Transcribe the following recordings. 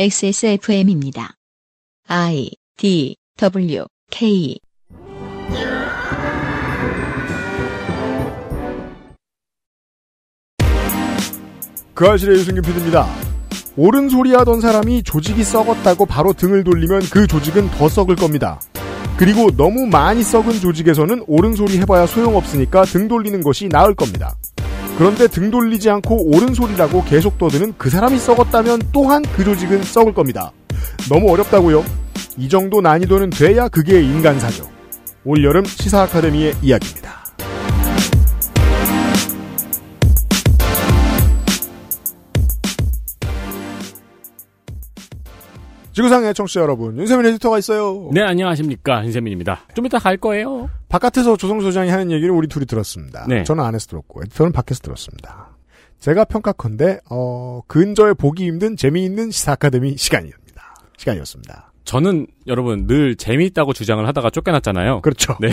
XSFM입니다. I D W K 그 아실의 유승균 PD입니다. 옳은 소리 하던 사람이 조직이 썩었다고 바로 등을 돌리면 그 조직은 더 썩을 겁니다. 그리고 너무 많이 썩은 조직에서는 옳은 소리 해봐야 소용없으니까 등 돌리는 것이 나을 겁니다. 그런데 등 돌리지 않고 옳은 소리라고 계속 떠드는 그 사람이 썩었다면 또한 그 조직은 썩을 겁니다. 너무 어렵다고요? 이 정도 난이도는 돼야 그게 인간사죠. 올여름 시사 아카데미의 이야기입니다. 지구상의 청취자 여러분, 윤세민 에디터가 있어요. 네, 안녕하십니까. 윤세민입니다. 좀 이따 갈 거예요. 바깥에서 조성 소장이 하는 얘기를 우리 둘이 들었습니다. 네. 저는 안에서 들었고, 에디터는 밖에서 들었습니다. 제가 평가컨대, 어, 근저에 보기 힘든 재미있는 시사 아카데미 시간입니다. 시간이었습니다. 저는 여러분 늘 재미있다고 주장을 하다가 쫓겨났잖아요. 그렇죠. 네.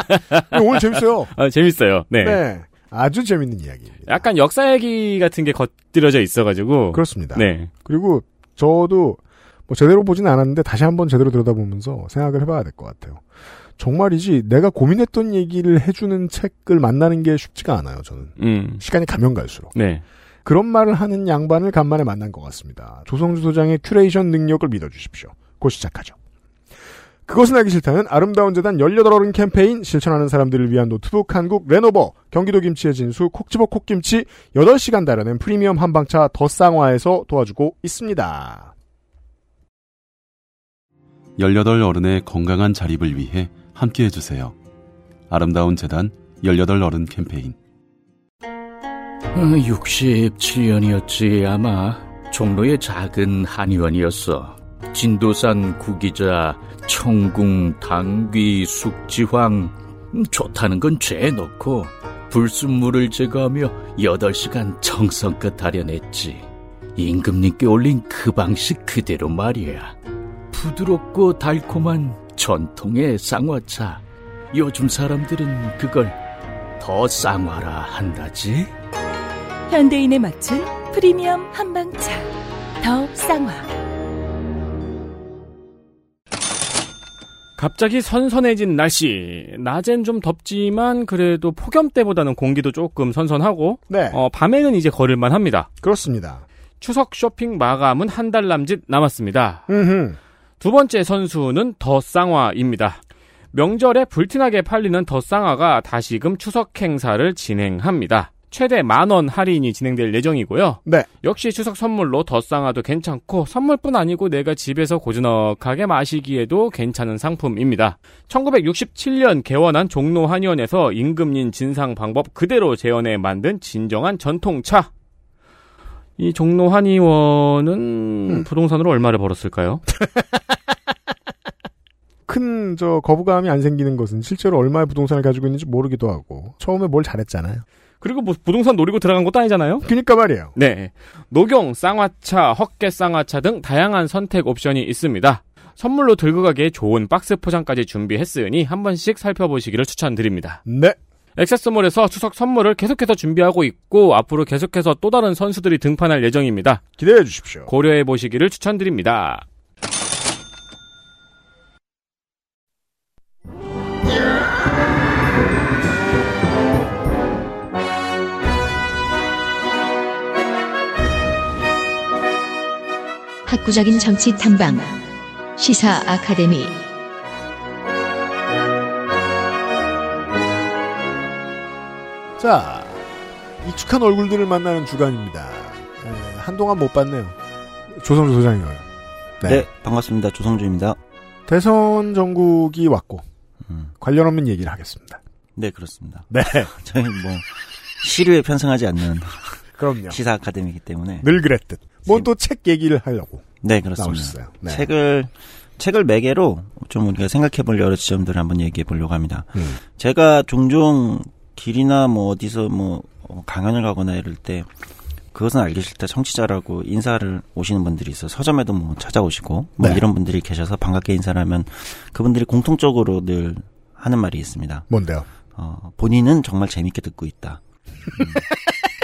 오늘 재밌어요. 아, 재밌어요. 네. 네. 아주 재밌는 이야기입니다. 약간 역사 얘기 같은 게 곁들여져 있어가지고. 그렇습니다. 네. 그리고 저도 뭐 제대로 보지는 않았는데 다시 한번 제대로 들여다보면서 생각을 해봐야 될 것 같아요. 정말이지 내가 고민했던 얘기를 해주는 책을 만나는 게 쉽지가 않아요. 저는 음. 시간이 가면 갈수록 네. 그런 말을 하는 양반을 간만에 만난 것 같습니다. 조성주 소장의 큐레이션 능력을 믿어주십시오. 곧 시작하죠. 그것은 알기 싫다는 아름다운 재단 18어른 캠페인 실천하는 사람들을 위한 노트북 한국 레노버 경기도 김치의 진수 콕지버 콕김치 8시간 달여낸 프리미엄 한방차 더 쌍화에서 도와주고 있습니다. 18 어른의 건강한 자립을 위해 함께 해주세요. 아름다운 재단 18 어른 캠페인. 67년이었지 아마 종로의 작은 한의원이었어. 진도산 구기자, 청궁, 당귀, 숙지황 음, 좋다는 건 죄에 넣고 불순물을 제거하며 8시간 정성껏 다려냈지. 임금님께 올린 그 방식 그대로 말이야. 부드럽고 달콤한 전통의 쌍화차. 요즘 사람들은 그걸 더 쌍화라 한다지. 현대인에 맞춘 프리미엄 한방차 더 쌍화 갑자기 선선해진 날씨. 낮엔 좀 덥지만 그래도 폭염 때보다는 공기도 조금 선선하고 네, 어, 밤에는 이제 걸을만 합니다. 그렇습니다. 추석 쇼핑 마감은 한 달 남짓 남았습니다. 음흠. 두 번째 선수는 더 쌍화입니다. 명절에 불티나게 팔리는 더 쌍화가 다시금 추석 행사를 진행합니다. 최대 만 원 할인이 진행될 예정이고요. 네, 역시 추석 선물로 더 쌍화도 괜찮고 선물뿐 아니고 내가 집에서 고즈넉하게 마시기에도 괜찮은 상품입니다. 1967년 개원한 종로 한의원에서 임금님 진상 방법 그대로 재현해 만든 진정한 전통차. 이 종로 한의원은 부동산으로 얼마를 벌었을까요? 큰 저 거부감이 안 생기는 것은 실제로 얼마의 부동산을 가지고 있는지 모르기도 하고 처음에 뭘 잘했잖아요. 그리고 뭐 부동산 노리고 들어간 것도 아니잖아요. 그니까 말이에요. 네. 녹용, 쌍화차, 헛개 쌍화차 등 다양한 선택 옵션이 있습니다. 선물로 들고 가기에 좋은 박스 포장까지 준비했으니 한 번씩 살펴보시기를 추천드립니다. 네, 액세스몰에서 추석 선물을 계속해서 준비하고 있고 앞으로 계속해서 또 다른 선수들이 등판할 예정입니다. 기대해 주십시오. 고려해 보시기를 추천드립니다. 학구적인 정치 탐방 시사 아카데미 자, 익숙한 얼굴들을 만나는 주간입니다. 에, 한동안 못 봤네요. 조성주 소장이요. 네. 반갑습니다. 조성주입니다. 대선 전국이 왔고 음. 관련 없는 얘기를 하겠습니다. 네, 그렇습니다. 네, 저희 뭐 시류에 편승하지 않는 그럼요. 시사 아카데미이기 때문에 늘 그랬듯. 뭐 또 책 얘기를 하려고 네, 그렇습니다. 나오셨어요. 네. 책을 책을 매개로 좀 우리가 생각해 볼 여러 지점들을 한번 얘기해 보려고 합니다. 음. 제가 종종 길이나 뭐 어디서 뭐 어, 강연을 가거나 이럴 때 그것은 알기 싫다 청취자라고 인사를 오시는 분들이 있어 서점에도 뭐 찾아오시고 뭐 네. 이런 분들이 계셔서 반갑게 인사를 하면 그분들이 공통적으로 늘 하는 말이 있습니다. 뭔데요? 어, 본인은 정말 재밌게 듣고 있다. 음.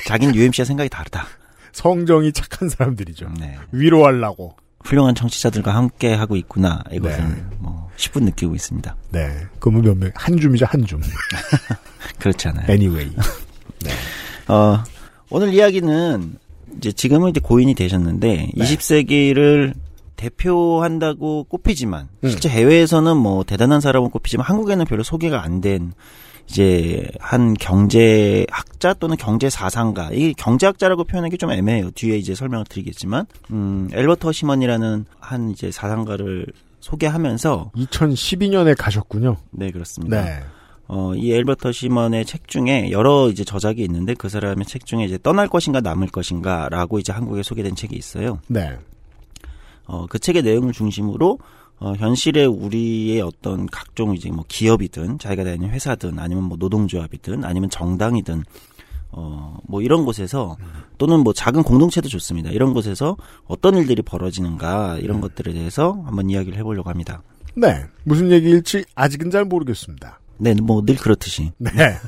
자기는 UMC와 생각이 다르다. 성정이 착한 사람들이죠. 네. 위로하려고. 훌륭한 청취자들과 함께 하고 있구나 이것을 네. 뭐 10분 느끼고 있습니다. 네. 그러면 몇 명? 한 줌이죠, 한 줌. 그렇지 않아요. anyway. 어, 오늘 이야기는 이제 지금은 이제 고인이 되셨는데 20세기를 대표한다고 꼽히지만 실제 해외에서는 뭐 대단한 사람은 꼽히지만 한국에는 별로 소개가 안 된 이제 한 경제학자 또는 경제사상가 이 경제학자라고 표현하기 좀 애매해요. 뒤에 이제 설명을 드리겠지만 음 엘버트 허시먼이라는 한 이제 사상가를 소개하면서 2012년에 가셨군요. 네 그렇습니다. 네. 어, 이 엘버터 시먼의 책 중에 여러 이제 저작이 있는데 그 사람의 책 중에 이제 떠날 것인가 남을 것인가라고 이제 한국에 소개된 책이 있어요. 네. 어, 그 책의 내용을 중심으로 어, 현실의 우리의 어떤 각종 이제 뭐 기업이든 자기가 다니는 회사든 아니면 뭐 노동조합이든 아니면 정당이든 어, 뭐 이런 곳에서 또는 뭐 작은 공동체도 좋습니다. 이런 곳에서 어떤 일들이 벌어지는가 이런 것들에 대해서 한번 이야기를 해보려고 합니다. 네. 무슨 얘기일지 아직은 잘 모르겠습니다. 네, 뭐 늘 그렇듯이. 네.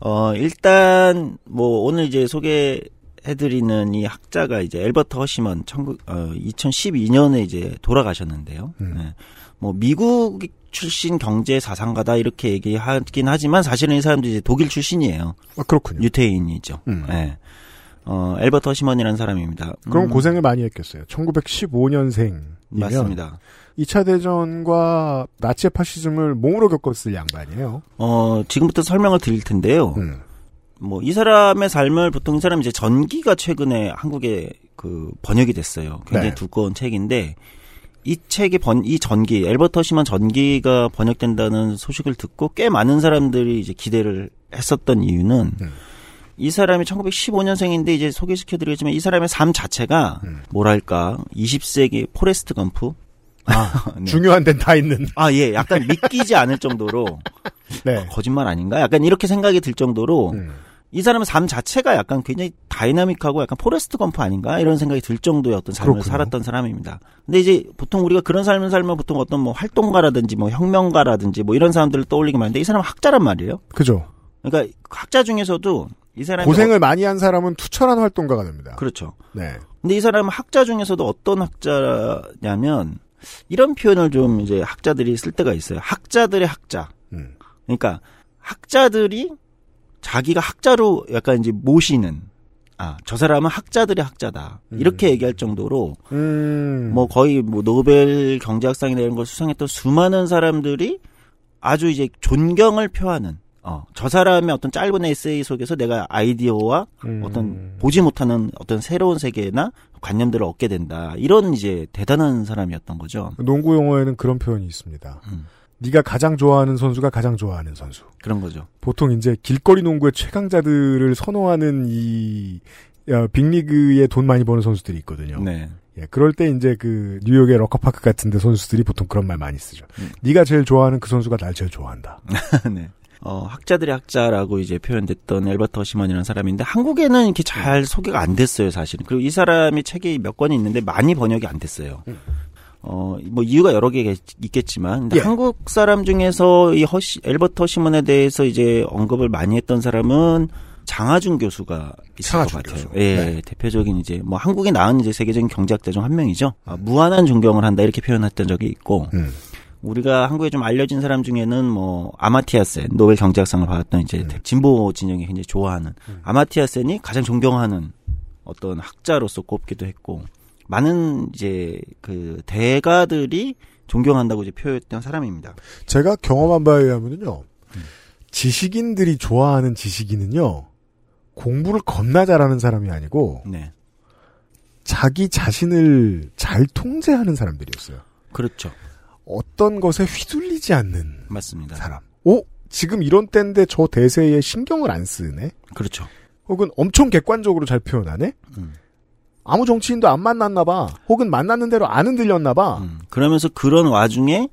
어, 일단, 뭐, 오늘 이제 소개 해드리는 이 학자가 이제 엘버트 허시먼, 19, 어, 2012년에 이제 돌아가셨는데요. 음. 네. 뭐, 미국 출신 경제 사상가다 이렇게 얘기하긴 하지만 사실은 이 사람도 이제 독일 출신이에요. 아, 그렇군요. 유태인이죠. 음. 네. 어, 엘버트 허시먼이라는 사람입니다. 그럼 음, 고생을 많이 했겠어요. 1915년생이면 맞습니다. 2차 대전과 나치 파시즘을 몸으로 겪었을 양반이에요. 어, 지금부터 설명을 드릴 텐데요. 음. 뭐 이 사람의 삶을 보통 이 사람 이제 전기가 최근에 한국에 그 번역이 됐어요. 굉장히 네. 두꺼운 책인데 이 책이 번 이 전기 앨버트 허시먼 전기가 번역된다는 소식을 듣고 꽤 많은 사람들이 이제 기대를 했었던 이유는 음. 이 사람이 1915년생인데 이제 소개시켜드리겠지만 이 사람의 삶 자체가 음. 뭐랄까 20세기 포레스트 검프 아, 네. 중요한 데는 다 있는. 아 예 약간 믿기지 않을 정도로 네. 거짓말 아닌가 약간 이렇게 생각이 들 정도로 음. 이 사람의 삶 자체가 약간 굉장히 다이나믹하고 약간 포레스트 검프 아닌가 이런 생각이 들 정도의 어떤 삶을 그렇군요. 살았던 사람입니다. 근데 이제 보통 우리가 그런 삶을 살면 보통 어떤 뭐 활동가라든지 뭐 혁명가라든지 뭐 이런 사람들을 떠올리게 하는데 이 사람은 학자란 말이에요. 그죠. 그러니까 학자 중에서도 이 사람이 고생을 많이 한 사람은 투철한 활동가가 됩니다. 어, 그렇죠. 네. 근데 이 사람은 학자 중에서도 어떤 학자냐면 이런 표현을 좀 이제 학자들이 쓸 때가 있어요. 학자들의 학자. 음. 그러니까 학자들이 자기가 학자로 약간 이제 모시는 아, 저 사람은 학자들의 학자다. 이렇게 얘기할 정도로 음. 뭐 거의 뭐 노벨 경제학상이나 이런 걸 수상했던 수많은 사람들이 아주 이제 존경을 표하는 어, 저 사람의 어떤 짧은 에세이 속에서 내가 아이디어와 음. 어떤 보지 못하는 어떤 새로운 세계나 관념들을 얻게 된다. 이런 이제 대단한 사람이었던 거죠. 농구 용어에는 그런 표현이 있습니다. 음. 네가 가장 좋아하는 선수가 가장 좋아하는 선수. 그런 거죠. 보통 이제 길거리 농구의 최강자들을 선호하는 이 어, 빅리그에 돈 많이 버는 선수들이 있거든요. 네. 예, 그럴 때 이제 그 뉴욕의 럭커파크 같은데 선수들이 보통 그런 말 많이 쓰죠. 음. 네가 제일 좋아하는 그 선수가 날 제일 좋아한다. 네. 어, 학자들의 학자라고 이제 표현됐던 엘버트 허시먼이라는 사람인데 한국에는 이렇게 잘 소개가 안 됐어요, 사실은. 그리고 이 사람이 책이 몇 권이 있는데 많이 번역이 안 됐어요. 어, 뭐 이유가 여러 개 있겠지만 예. 한국 사람 중에서 이 허시 엘버트 허시먼에 대해서 이제 언급을 많이 했던 사람은 장하준 교수가 있을 것 장하준 같아요. 교수. 예, 네. 대표적인 이제 뭐 한국에 나은 이제 세계적인 경제학자 중 한 명이죠. 아, 무한한 존경을 한다 이렇게 표현했던 적이 있고 음. 우리가 한국에 좀 알려진 사람 중에는 뭐 아마티아센 노벨 경제학상을 받았던 이제 음. 진보 진영이 굉장히 좋아하는 아마티아센이 가장 존경하는 어떤 학자로서 꼽기도 했고 많은 이제 그 대가들이 존경한다고 이제 표현했던 사람입니다. 제가 경험한 바에 의하면요. 지식인들이 좋아하는 지식인은요. 공부를 겁나 잘하는 사람이 아니고 네, 자기 자신을 잘 통제하는 사람들이었어요. 그렇죠, 어떤 것에 휘둘리지 않는 맞습니다. 사람. 오, 지금 이런 때인데 저 대세에 신경을 안 쓰네. 그렇죠. 혹은 엄청 객관적으로 잘 표현하네. 음. 아무 정치인도 안 만났나 봐. 혹은 만났는 대로 안 흔들렸나 봐. 음, 그러면서 그런 와중에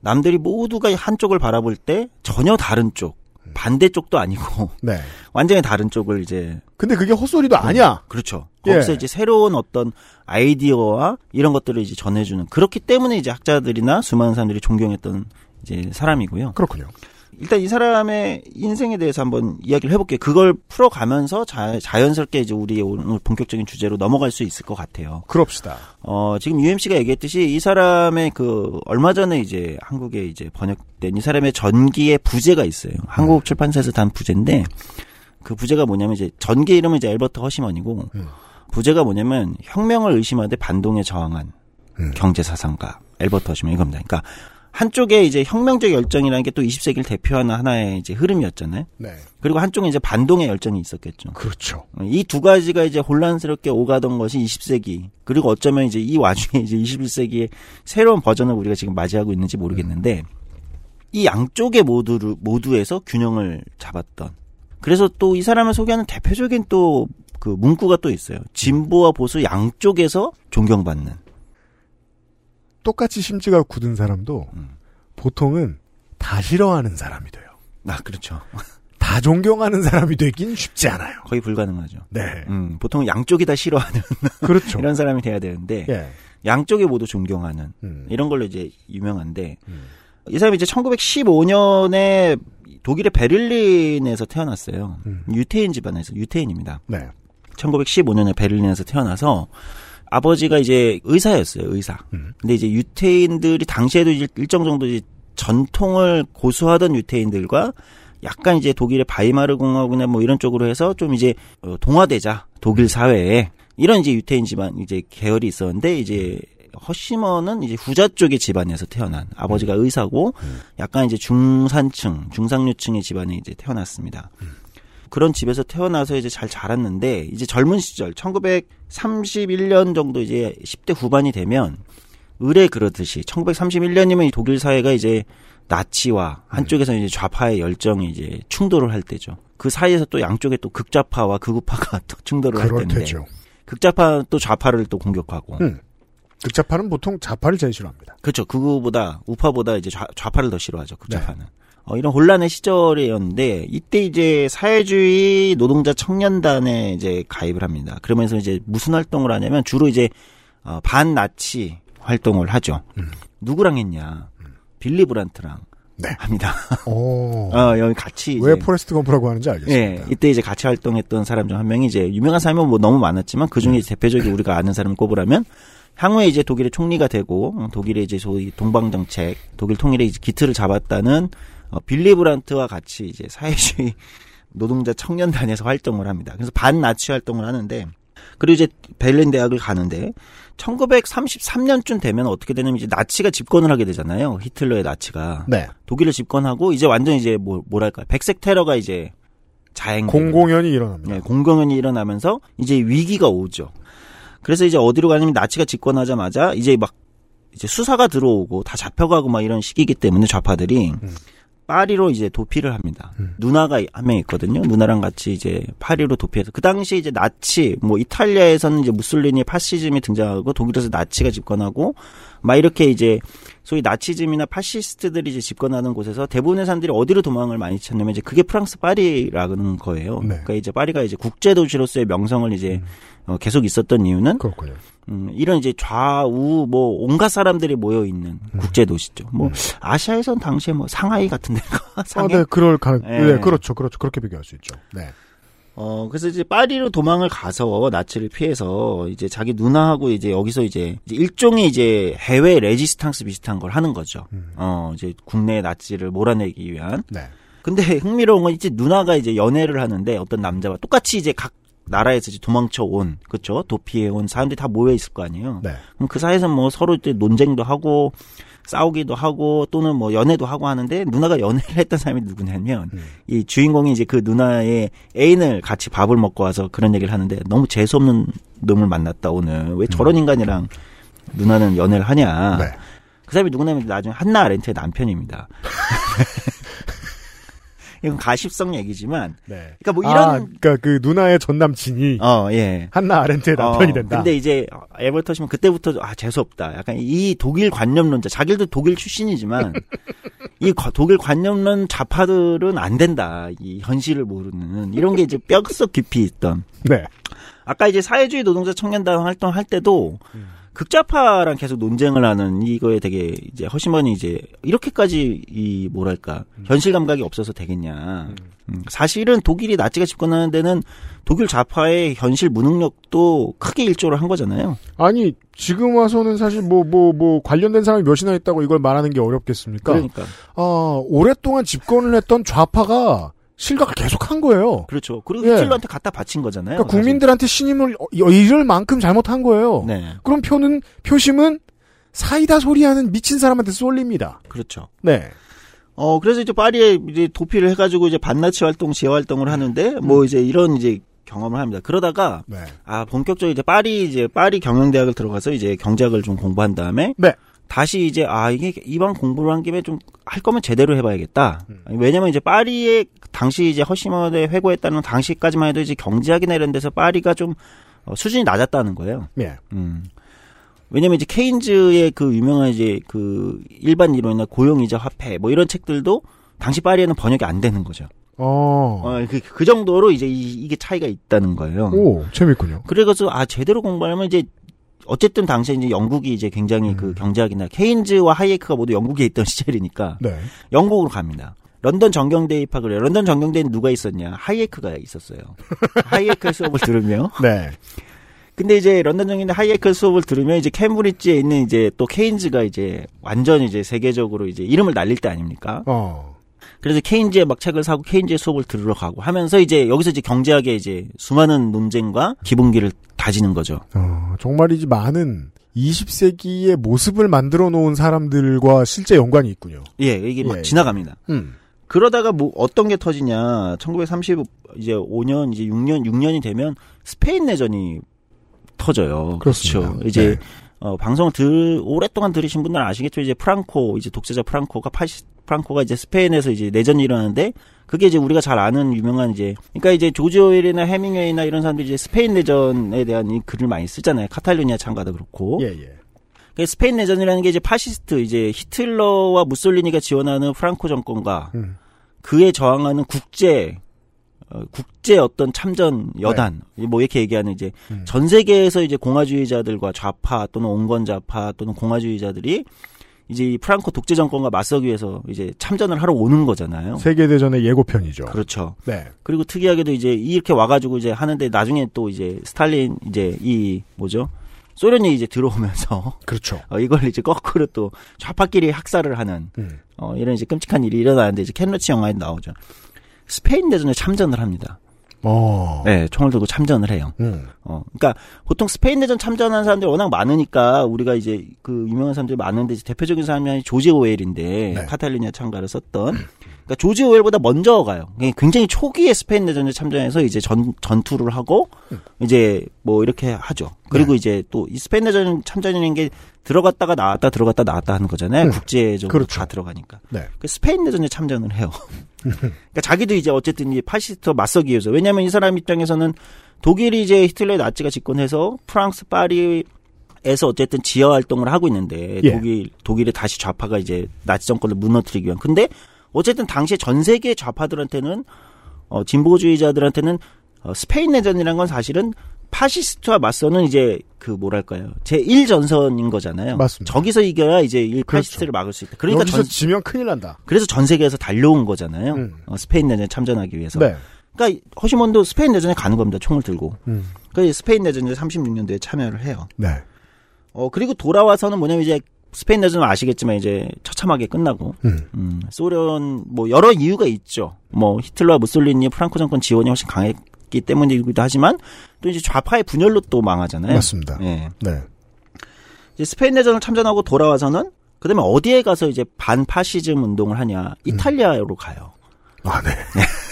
남들이 모두가 한쪽을 바라볼 때 전혀 다른 쪽, 반대쪽도 아니고 네. 완전히 다른 쪽을 이제 근데 그게 헛소리도 아니야. 그렇죠. 예. 거기서 이제 새로운 어떤 아이디어와 이런 것들을 이제 전해주는 그렇기 때문에 이제 학자들이나 수많은 사람들이 존경했던 이제 사람이고요. 그렇군요. 일단 이 사람의 인생에 대해서 한번 이야기를 해볼게요. 그걸 풀어가면서 자, 자연스럽게 이제 우리 오늘 본격적인 주제로 넘어갈 수 있을 것 같아요. 그럽시다. 어, 지금 UMC가 얘기했듯이 이 사람의 그 얼마 전에 이제 한국에 이제 번역된 이 사람의 전기의 부제가 있어요. 한국 출판사에서 단 부제인데 그 부제가 뭐냐면 이제 전기 이름은 이제 엘버트 허시먼이고 음. 부제가 뭐냐면 혁명을 의심하되 반동에 저항한 음. 경제 사상가 엘버트 허시먼 이겁니다. 그러니까 한쪽에 이제 혁명적 열정이라는 게 또 20세기를 대표하는 하나의 이제 흐름이었잖아요. 네. 그리고 한쪽에 이제 반동의 열정이 있었겠죠. 그렇죠. 이 두 가지가 이제 혼란스럽게 오가던 것이 20세기. 그리고 어쩌면 이제 이 와중에 이제 21세기의 새로운 버전을 우리가 지금 맞이하고 있는지 모르겠는데 이 양쪽의 모두를 모두에서 균형을 잡았던. 그래서 또 이 사람을 소개하는 대표적인 또 그 문구가 또 있어요. 진보와 보수 양쪽에서 존경받는. 똑같이 심지가 굳은 사람도 음. 보통은 다 싫어하는 사람이 돼요. 아, 그렇죠. 다 존경하는 사람이 되긴 쉽지 않아요. 거의 불가능하죠. 네. 음, 보통 양쪽이 다 싫어하는 그렇죠. 이런 사람이 돼야 되는데 예. 양쪽이 모두 존경하는 음. 이런 걸로 이제 유명한데 음. 이 사람이 이제 1915년에 독일의 베를린에서 태어났어요. 음. 유태인 집안에서 유태인입니다. 네. 1915년에 베를린에서 태어나서 아버지가 이제 의사였어요, 의사. 음. 근데 이제 유태인들이 당시에도 일- 일정 정도 이제 전통을 고수하던 유태인들과 약간 이제 독일의 바이마르 공화국이나 뭐 이런 쪽으로 해서 좀 이제 어, 동화되자 독일 사회에 이런 이제 유태인 집안 이제 계열이 있었는데 이제 허시먼은 이제 후자 쪽의 집안에서 태어난 아버지가 의사고 약간 이제 중산층 중상류층의 집안에 이제 태어났습니다. 그런 집에서 태어나서 이제 잘 자랐는데 이제 젊은 시절 1931년 정도 이제 10대 후반이 되면 의뢰 그러듯이 1931년이면 독일 사회가 이제 나치와 한쪽에서 이제 좌파의 열정이 이제 충돌을 할 때죠. 그 사이에서 또 양쪽에 또 극좌파와 극우파가 또 충돌을 할 때인데 테죠. 극좌파 또 좌파를 또 공격하고 음. 극자파는 보통 자파를 제일 싫어합니다. 그렇죠. 극우보다 우파보다 이제 좌, 좌파를 더 싫어하죠. 극좌파는. 어, 이런 혼란의 시절이었는데 이때 이제 사회주의 노동자 청년단에 이제 가입을 합니다. 그러면서 이제 무슨 활동을 하냐면 주로 이제 어, 반나치 활동을 하죠. 음. 누구랑 했냐? 빌리 브란트랑 네. 합니다. 오. 어, 여기 같이 이제 왜 포레스트 검프라고 하는지 알겠습니다. 예, 이때 이제 같이 활동했던 사람 중 한 명이 이제 유명한 사람은 뭐 너무 많았지만 그 중에 대표적인 우리가 아는 사람을 꼽으라면 향후에 이제 독일의 총리가 되고 어, 독일의 이제 소위 동방 정책, 독일 통일의 이제 기틀을 잡았다는 어, 빌리 브란트와 같이 이제 사회주의 노동자 청년단에서 활동을 합니다. 그래서 반나치 활동을 하는데 그리고 이제 베를린 대학을 가는데 1933년쯤 되면 어떻게 되냐면 이제 나치가 집권을 하게 되잖아요. 히틀러의 나치가 네. 독일을 집권하고 이제 완전 이제 뭐 뭐랄까 백색 테러가 이제 자행 공공연히 일어납니다. 네, 공공연히 일어나면서 이제 위기가 오죠. 그래서 이제 어디로 가냐면 나치가 집권하자마자 이제 막 이제 수사가 들어오고 다 잡혀가고 막 이런 시기이기 때문에 좌파들이 음. 파리로 이제 도피를 합니다. 음. 누나가 한 명 있거든요. 누나랑 같이 이제 파리로 도피해서 그 당시 이제 나치 뭐 이탈리아에서는 이제 무솔리니 파시즘이 등장하고 독일에서 나치가 집권하고 막 이렇게 이제 소위 나치즘이나 파시스트들이 이제 집권하는 곳에서 대부분의 사람들이 어디로 도망을 많이 찾냐면 이제 그게 프랑스 파리라는 거예요. 네. 그러니까 이제 파리가 이제 국제 도시로서의 명성을 이제 어, 계속 있었던 이유는 그렇군요. 음, 이런 이제 좌우 뭐 온갖 사람들이 모여 있는 음. 국제 도시죠. 뭐 아시아에선 당시에 뭐 상하이 같은 데가 아, 상해 네, 그럴 가능. 예. 네, 그렇죠, 그렇죠. 그렇게 비교할 수 있죠. 네. 어, 그래서 이제 파리로 도망을 가서 나치를 피해서 이제 자기 누나하고 이제 여기서 이제, 이제 일종의 이제 해외 레지스탕스 비슷한 걸 하는 거죠. 음. 어, 이제 국내 나치를 몰아내기 위한. 네. 근데 흥미로운 건 이제 누나가 이제 연애를 하는데 어떤 남자와 똑같이 이제 각 나라에서 이제 도망쳐 온, 그쵸? 도피해 온 사람들이 다 모여 있을 거 아니에요. 네. 그럼 그 사이에서 뭐 서로 이제 논쟁도 하고 싸우기도 하고 또는 뭐 연애도 하고 하는데 누나가 연애를 했던 사람이 누구냐면 음. 이 주인공이 이제 그 누나의 애인을 같이 밥을 먹고 와서 그런 얘기를 하는데 너무 재수 없는 놈을 만났다 오늘 왜 저런 인간이랑 누나는 연애를 하냐 네. 그 사람이 누구냐면 나중에 한나 아렌트의 남편입니다. 이건 가십성 얘기지만 네. 그러니까 뭐 아, 이런 그러니까 그 누나의 전 남친이 어 예. 한나 아렌트의 남편이 어, 된다. 근데 이제 에버터시면 그때부터 아 재수 없다. 약간 이 독일 관념론자 자기도 독일 출신이지만 이 과- 독일 관념론 좌파들은 안 된다. 이 현실을 모르는 이런 게 이제 뼛속 깊이 있던. 네. 아까 이제 사회주의 노동자 청년단 활동할 때도 극좌파랑 계속 논쟁을 하는 이거에 되게 이제 허심원이 이제 이렇게까지 이 뭐랄까 현실 감각이 없어서 되겠냐. 음, 사실은 독일이 나치가 집권하는 데는 독일 좌파의 현실 무능력도 크게 일조를 한 거잖아요. 아니 지금 와서는 사실 뭐 뭐뭐 관련된 사람이 몇이나 있다고 이걸 말하는 게 어렵겠습니까? 그러니까 어, 오랫동안 집권을 했던 좌파가 실각을 계속 한 거예요. 그렇죠. 그리고 예. 히틀러한테 갖다 바친 거잖아요. 그러니까 국민들한테 신임을 어, 잃을 만큼 잘못한 거예요. 네, 그럼 표는 표심은 사이다 소리하는 미친 사람한테 쏠립니다. 그렇죠. 네. 어 그래서 이제 파리에 이제 도피를 해가지고 이제 반나치 활동, 지하 활동을 하는데 뭐 이제 이런 이제 경험을 합니다. 그러다가 네. 아 본격적으로 이제 파리 이제 파리 경영대학을 들어가서 이제 경제학을 좀 공부한 다음에 네. 다시 이제 아 이게 이방 공부를 한 김에 좀 할 거면 제대로 해봐야겠다. 음. 왜냐면 이제 파리에 당시 이제 허시머대 회고했다는 당시까지만 해도 이제 경제학이나 이런 데서 파리가 좀 어, 수준이 낮았다는 거예요. 네. 음. 왜냐면 이제 케인즈의 그 유명한 이제 그 일반 이론이나 고용이자 화폐 뭐 이런 책들도 당시 파리에는 번역이 안 되는 거죠. 어. 어, 그, 그 정도로 이제 이, 게 차이가 있다는 거예요. 오, 재밌군요. 그래서 아 제대로 공부하면 이제 어쨌든 당시에 이제 영국이 이제 굉장히 음. 그 경제학이나 케인즈와 하이에크가 모두 영국에 있던 시절이니까 네. 영국으로 갑니다. 런던 정경대 입학을 해요. 런던 정경대는 누가 있었냐? 하이에크가 있었어요. 하이에크 수업을 들으며. 네. 근데 이제 런던 정경대 하이에크 수업을 들으면 이제 캠브리지에 있는 이제 또 케인즈가 이제 완전 이제 세계적으로 이제 이름을 날릴 때 아닙니까? 어. 그래서 케인즈의 막 책을 사고 케인즈의 수업을 들으러 가고 하면서 이제 여기서 이제 경제학의 이제 수많은 논쟁과 기본기를 다지는 거죠. 어, 정말이지 많은 20세기의 모습을 만들어 놓은 사람들과 실제 연관이 있군요. 예, 이게 막 예. 지나갑니다. 음. 그러다가 뭐 어떤 게 터지냐? 1930 이제 5년 이제 6년 6년이 되면 스페인 내전이 터져요. 그렇습니다. 그렇죠. 이제 네. 어, 방송을 들 오랫동안 들으신 분들은 아시겠죠. 이제 프랑코 이제 독재자 프랑코가 파시 프랑코가 이제 스페인에서 이제 내전이 일어나는데 그게 이제 우리가 잘 아는 유명한 이제 그러니까 이제 조지 오웰이나 해밍웨이나 이런 사람들이 이제 스페인 내전에 대한 이 글을 많이 쓰잖아요. 카탈루니아 참가도 그렇고. 예, 예. 그 스페인 내전이라는 게 이제 파시스트 이제 히틀러와 무솔리니가 지원하는 프랑코 정권과 음. 그에 저항하는 국제 어, 국제 어떤 참전 여단 뭐 이렇게 얘기하는 이제 네. 음. 전 세계에서 이제 공화주의자들과 좌파 또는 온건 좌파 또는 공화주의자들이 이제 이 프랑코 독재 정권과 맞서기 위해서 이제 참전을 하러 오는 거잖아요. 세계 대전의 예고편이죠. 그렇죠. 네. 그리고 특이하게도 이제 이렇게 와가지고 이제 하는데 나중에 또 이제 스탈린 이제 이 뭐죠? 소련이 이제 들어오면서 그렇죠. 어, 이걸 이제 거꾸로 또 좌파끼리 학살을 하는 음. 어, 이런 이제 끔찍한 일이 일어나는데 이제 캔러치 영화에 나오죠. 스페인 대전에 참전을 합니다. 어. 네, 총을 들고 참전을 해요. 음. 어, 그러니까 보통 스페인 대전 참전한 사람들이 워낙 많으니까 우리가 이제 그 유명한 사람들이 많은데 이제 대표적인 사람이 조지 오웰인데 네. 카탈루니아 참가를 썼던. 그러니까 조지 오웰보다 먼저 가요. 굉장히 초기에 스페인 대전에 참전해서 이제 전 전투를 하고 이제 뭐 이렇게 하죠. 그리고 이제 또 이 스페인 내전 참전이라는 게 들어갔다가 나왔다 들어갔다 나왔다 하는 거잖아요. 음. 국제적으로 그렇죠. 다 들어가니까. 네. 그 스페인 내전에 참전을 해요. 그러니까 자기도 이제 어쨌든 이 파시스트와 맞서기 위해서 왜냐하면 이 사람 입장에서는 독일이 이제 히틀러의 나치가 집권해서 프랑스 파리 에서 어쨌든 지하 활동을 하고 있는데 예. 독일 독일의 다시 좌파가 이제 나치 정권을 무너뜨리기 위한 근데 어쨌든 당시에 전 세계 좌파들한테는 어, 진보주의자들한테는 어, 스페인 내전이란 건 사실은 파시스트와 맞서는 이제 그 뭐랄까요 제 1 전선인 거잖아요. 맞습니다. 저기서 이겨야 이제 이 그렇죠. 파시스트를 막을 수 있다. 그러니까 여기서 전, 지면 큰일 난다. 그래서 전 세계에서 달려온 거잖아요. 음. 어, 스페인 내전에 참전하기 위해서. 네. 그러니까 허시먼도 스페인 내전에 가는 겁니다. 총을 들고. 음. 그 스페인 내전에 36년도에 참여를 해요. 네. 어 그리고 돌아와서는 뭐냐면 이제 스페인 내전은 아시겠지만 이제 처참하게 끝나고 음. 음, 소련 뭐 여러 이유가 있죠. 뭐 히틀러와 무솔리니 프랑코 정권 지원이 훨씬 강했기 때문이기도 하지만 또 이제 좌파의 분열로 또 망하잖아요. 맞습니다. 예. 네. 이제 스페인 내전을 참전하고 돌아와서는 그다음에 어디에 가서 이제 반파시즘 운동을 하냐 이탈리아로 가요. 아, 네.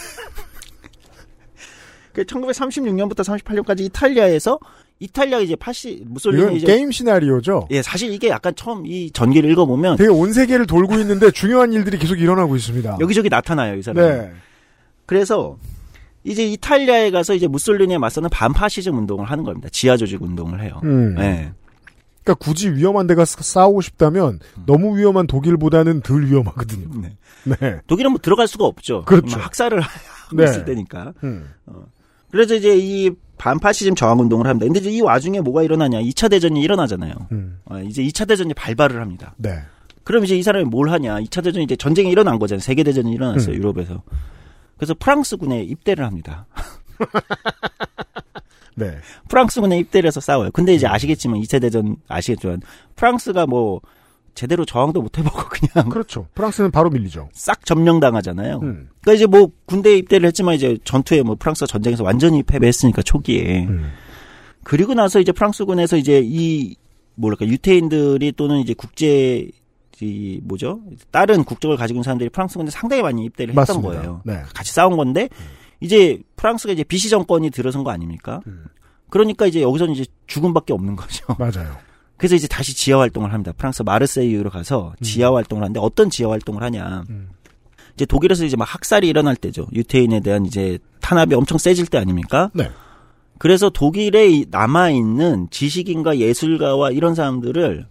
그 1936년부터 38년까지 이탈리아에서 이탈리아 이제 파시 무솔리니 이건 게임 시나리오죠. 예 사실 이게 약간 처음 이 전기를 읽어보면 되게 온 세계를 돌고 있는데 중요한 일들이 계속 일어나고 있습니다. 여기저기 나타나요 이 사람. 네. 그래서 이제 이탈리아에 가서 이제 무솔리니에 맞서는 반파시즘 운동을 하는 겁니다. 지하 조직 운동을 해요. 음. 예. 그러니까 굳이 위험한 데 가서 싸우고 싶다면 너무 위험한 독일보다는 덜 위험하거든요. 네. 네. 독일은 뭐 들어갈 수가 없죠. 그렇죠. 막 학살을 하고 네. 있을 때니까. 음. 그래서 이제 이 반파시즘 저항 운동을 합니다. 근데 이제 이 와중에 뭐가 일어나냐? 2차 대전이 일어나잖아요. 음. 어, 이제 2차 대전이 발발을 합니다. 네. 그럼 이제 이 사람이 뭘 하냐? 2차 대전이 이제 전쟁이 일어난 거잖아요. 세계 대전이 일어났어요. 음. 유럽에서. 그래서 프랑스군에 입대를 합니다. 네. 프랑스군에 입대를 해서 싸워요. 근데 이제 아시겠지만 2차 대전 아시겠지만 프랑스가 뭐 제대로 저항도 못 해보고 그냥 그렇죠. 프랑스는 바로 밀리죠. 싹 점령당하잖아요. 음. 그러니까 이제 뭐 군대에 입대를 했지만 이제 전투에 뭐 프랑스가 전쟁에서 완전히 패배했으니까 초기에 음. 그리고 나서 이제 프랑스군에서 이제 이 뭐랄까 유태인들이 또는 이제 국제 이 뭐죠 다른 국적을 가지고 있는 사람들이 프랑스군에 상당히 많이 입대를 했던 맞습니다. 거예요. 네. 같이 싸운 건데 이제 프랑스가 이제 비시 정권이 들어선 거 아닙니까? 음. 그러니까 이제 여기서는 이제 죽음밖에 없는 거죠. 맞아요. 그래서 이제 다시 지하 활동을 합니다. 프랑스 마르세유로 가서 지하 활동을 하는데 어떤 지하 활동을 하냐? 음. 이제 독일에서 이제 막 학살이 일어날 때죠. 유태인에 대한 이제 탄압이 엄청 세질 때 아닙니까? 네. 그래서 독일에 이- 남아 있는 지식인과 예술가와 이런 사람들을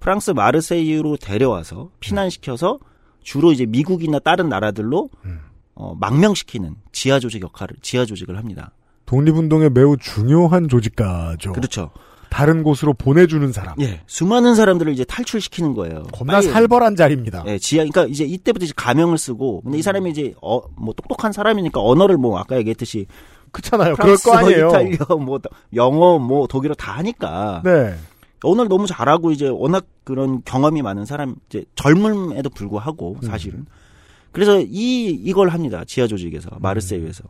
프랑스 마르세유로 데려와서 피난시켜서 주로 이제 미국이나 다른 나라들로 음. 어, 망명시키는 지하 조직 역할을, 지하 조직을 합니다. 독립운동에 매우 중요한 조직가죠. 그렇죠. 다른 곳으로 보내주는 사람. 예. 수많은 사람들을 이제 탈출시키는 거예요. 겁나 빨리. 살벌한 자리입니다. 예, 지하, 그러니까 이제 이때부터 이제 가명을 쓰고, 근데 이 사람이 이제, 어, 뭐 똑똑한 사람이니까 언어를 뭐 아까 얘기했듯이, 그렇잖아요. 그럴 거 아니에요. 이탈리아, 뭐, 영어, 뭐, 독일어 다 하니까. 네. 언어를 너무 잘하고 이제 워낙 그런 경험이 많은 사람, 이제 젊음에도 불구하고 음. 사실은. 그래서 이, 이걸 합니다. 지하 조직에서, 마르세유에서.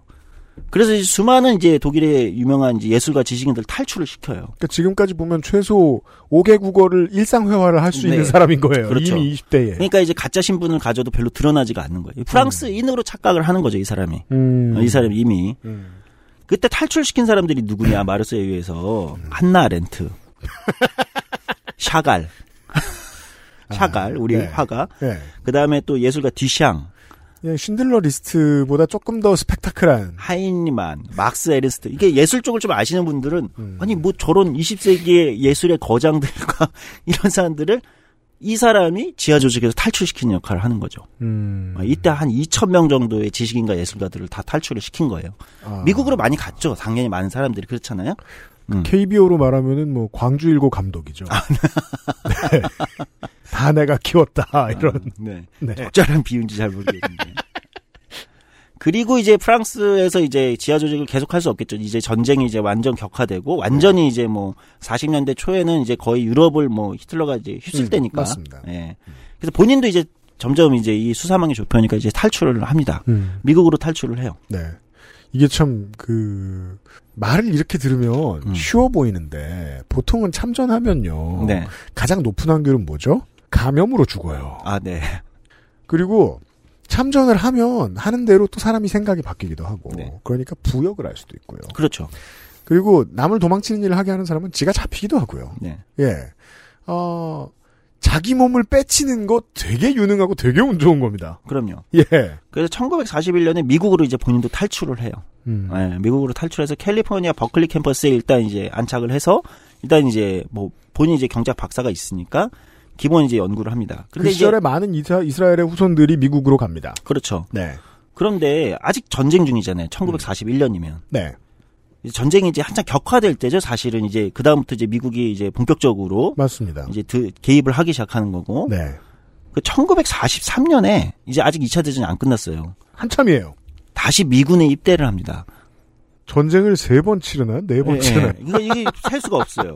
그래서 이제 수많은 이제 독일의 유명한 이제 예술가 지식인들 탈출을 시켜요. 그러니까 지금까지 보면 최소 5개 국어를 일상회화를 할수 네. 있는 사람인 거예요. 그렇죠. 이미 20대에. 그러니까 이제 가짜 신분을 가져도 별로 드러나지가 않는 거예요. 프랑스인으로 착각을 하는 거죠, 이 사람이. 음. 어, 이 사람이 이미. 음. 그때 탈출시킨 사람들이 누구냐, 마르세유에서. 한나 아렌트. 샤갈. 샤갈, 우리 네. 화가. 네. 그 다음에 또 예술가 뒤샹, 그냥 쉰들러 리스트보다 조금 더 스펙타클한. 하인리히 만, 막스 에른스트. 이게 예술 쪽을 좀 아시는 분들은, 음. 아니, 뭐 저런 20세기의 예술의 거장들과 이런 사람들을 이 사람이 지하 조직에서 탈출시키는 역할을 하는 거죠. 음. 어, 이때 한 2,000명 정도의 지식인과 예술가들을 다 탈출을 시킨 거예요. 아. 미국으로 많이 갔죠. 당연히 많은 사람들이 그렇잖아요. 음. KBO로 말하면은 뭐 광주일고 감독이죠. 아, 네. 다 내가 키웠다 이런. 네. 네. 적절한 비유인지 잘 모르겠는데. 그리고 이제 프랑스에서 이제 지하 조직을 계속할 수 없겠죠. 이제 전쟁이 이제 완전 격화되고 완전히 이제 뭐 40년대 초에는 이제 거의 유럽을 뭐 히틀러가 이제 휩쓸 음, 때니까. 맞습니다. 예. 그래서 본인도 이제 점점 이제 이 수사망이 좁혀니까 이제 탈출을 합니다. 음. 미국으로 탈출을 해요. 네. 이게 참 그 말을 이렇게 들으면 음. 쉬워 보이는데 보통은 참전하면요. 네. 가장 높은 확률은 뭐죠? 감염으로 죽어요. 아, 네. 그리고 참전을 하면 하는 대로 또 사람이 생각이 바뀌기도 하고 네. 그러니까 부역을 할 수도 있고요. 그렇죠. 그리고 남을 도망치는 일을 하게 하는 사람은 지가 잡히기도 하고요. 네. 예. 어, 자기 몸을 빼치는 거 되게 유능하고 되게 운 좋은 겁니다. 그럼요. 예. 그래서 1941년에 미국으로 이제 본인도 탈출을 해요. 음. 예, 미국으로 탈출해서 캘리포니아 버클리 캠퍼스에 일단 이제 안착을 해서 일단 이제 뭐 본인 이제 경작 박사가 있으니까 기본 이제 연구를 합니다. 그 근데 시절에 이제 많은 이스라, 이스라엘의 후손들이 미국으로 갑니다. 그렇죠. 네. 그런데 아직 전쟁 중이잖아요. 1941년이면 네. 전쟁이 이제 한창 격화될 때죠. 사실은 이제 그 다음부터 이제 미국이 이제 본격적으로 맞습니다. 이제 드- 개입을 하기 시작하는 거고. 네. 그 1943년에 이제 아직 2차 대전이 안 끝났어요. 한참이에요. 다시 미군에 입대를 합니다. 전쟁을 세 번 치르나? 네번 예, 치르나? 예. 이거 이게 살 수가 없어요.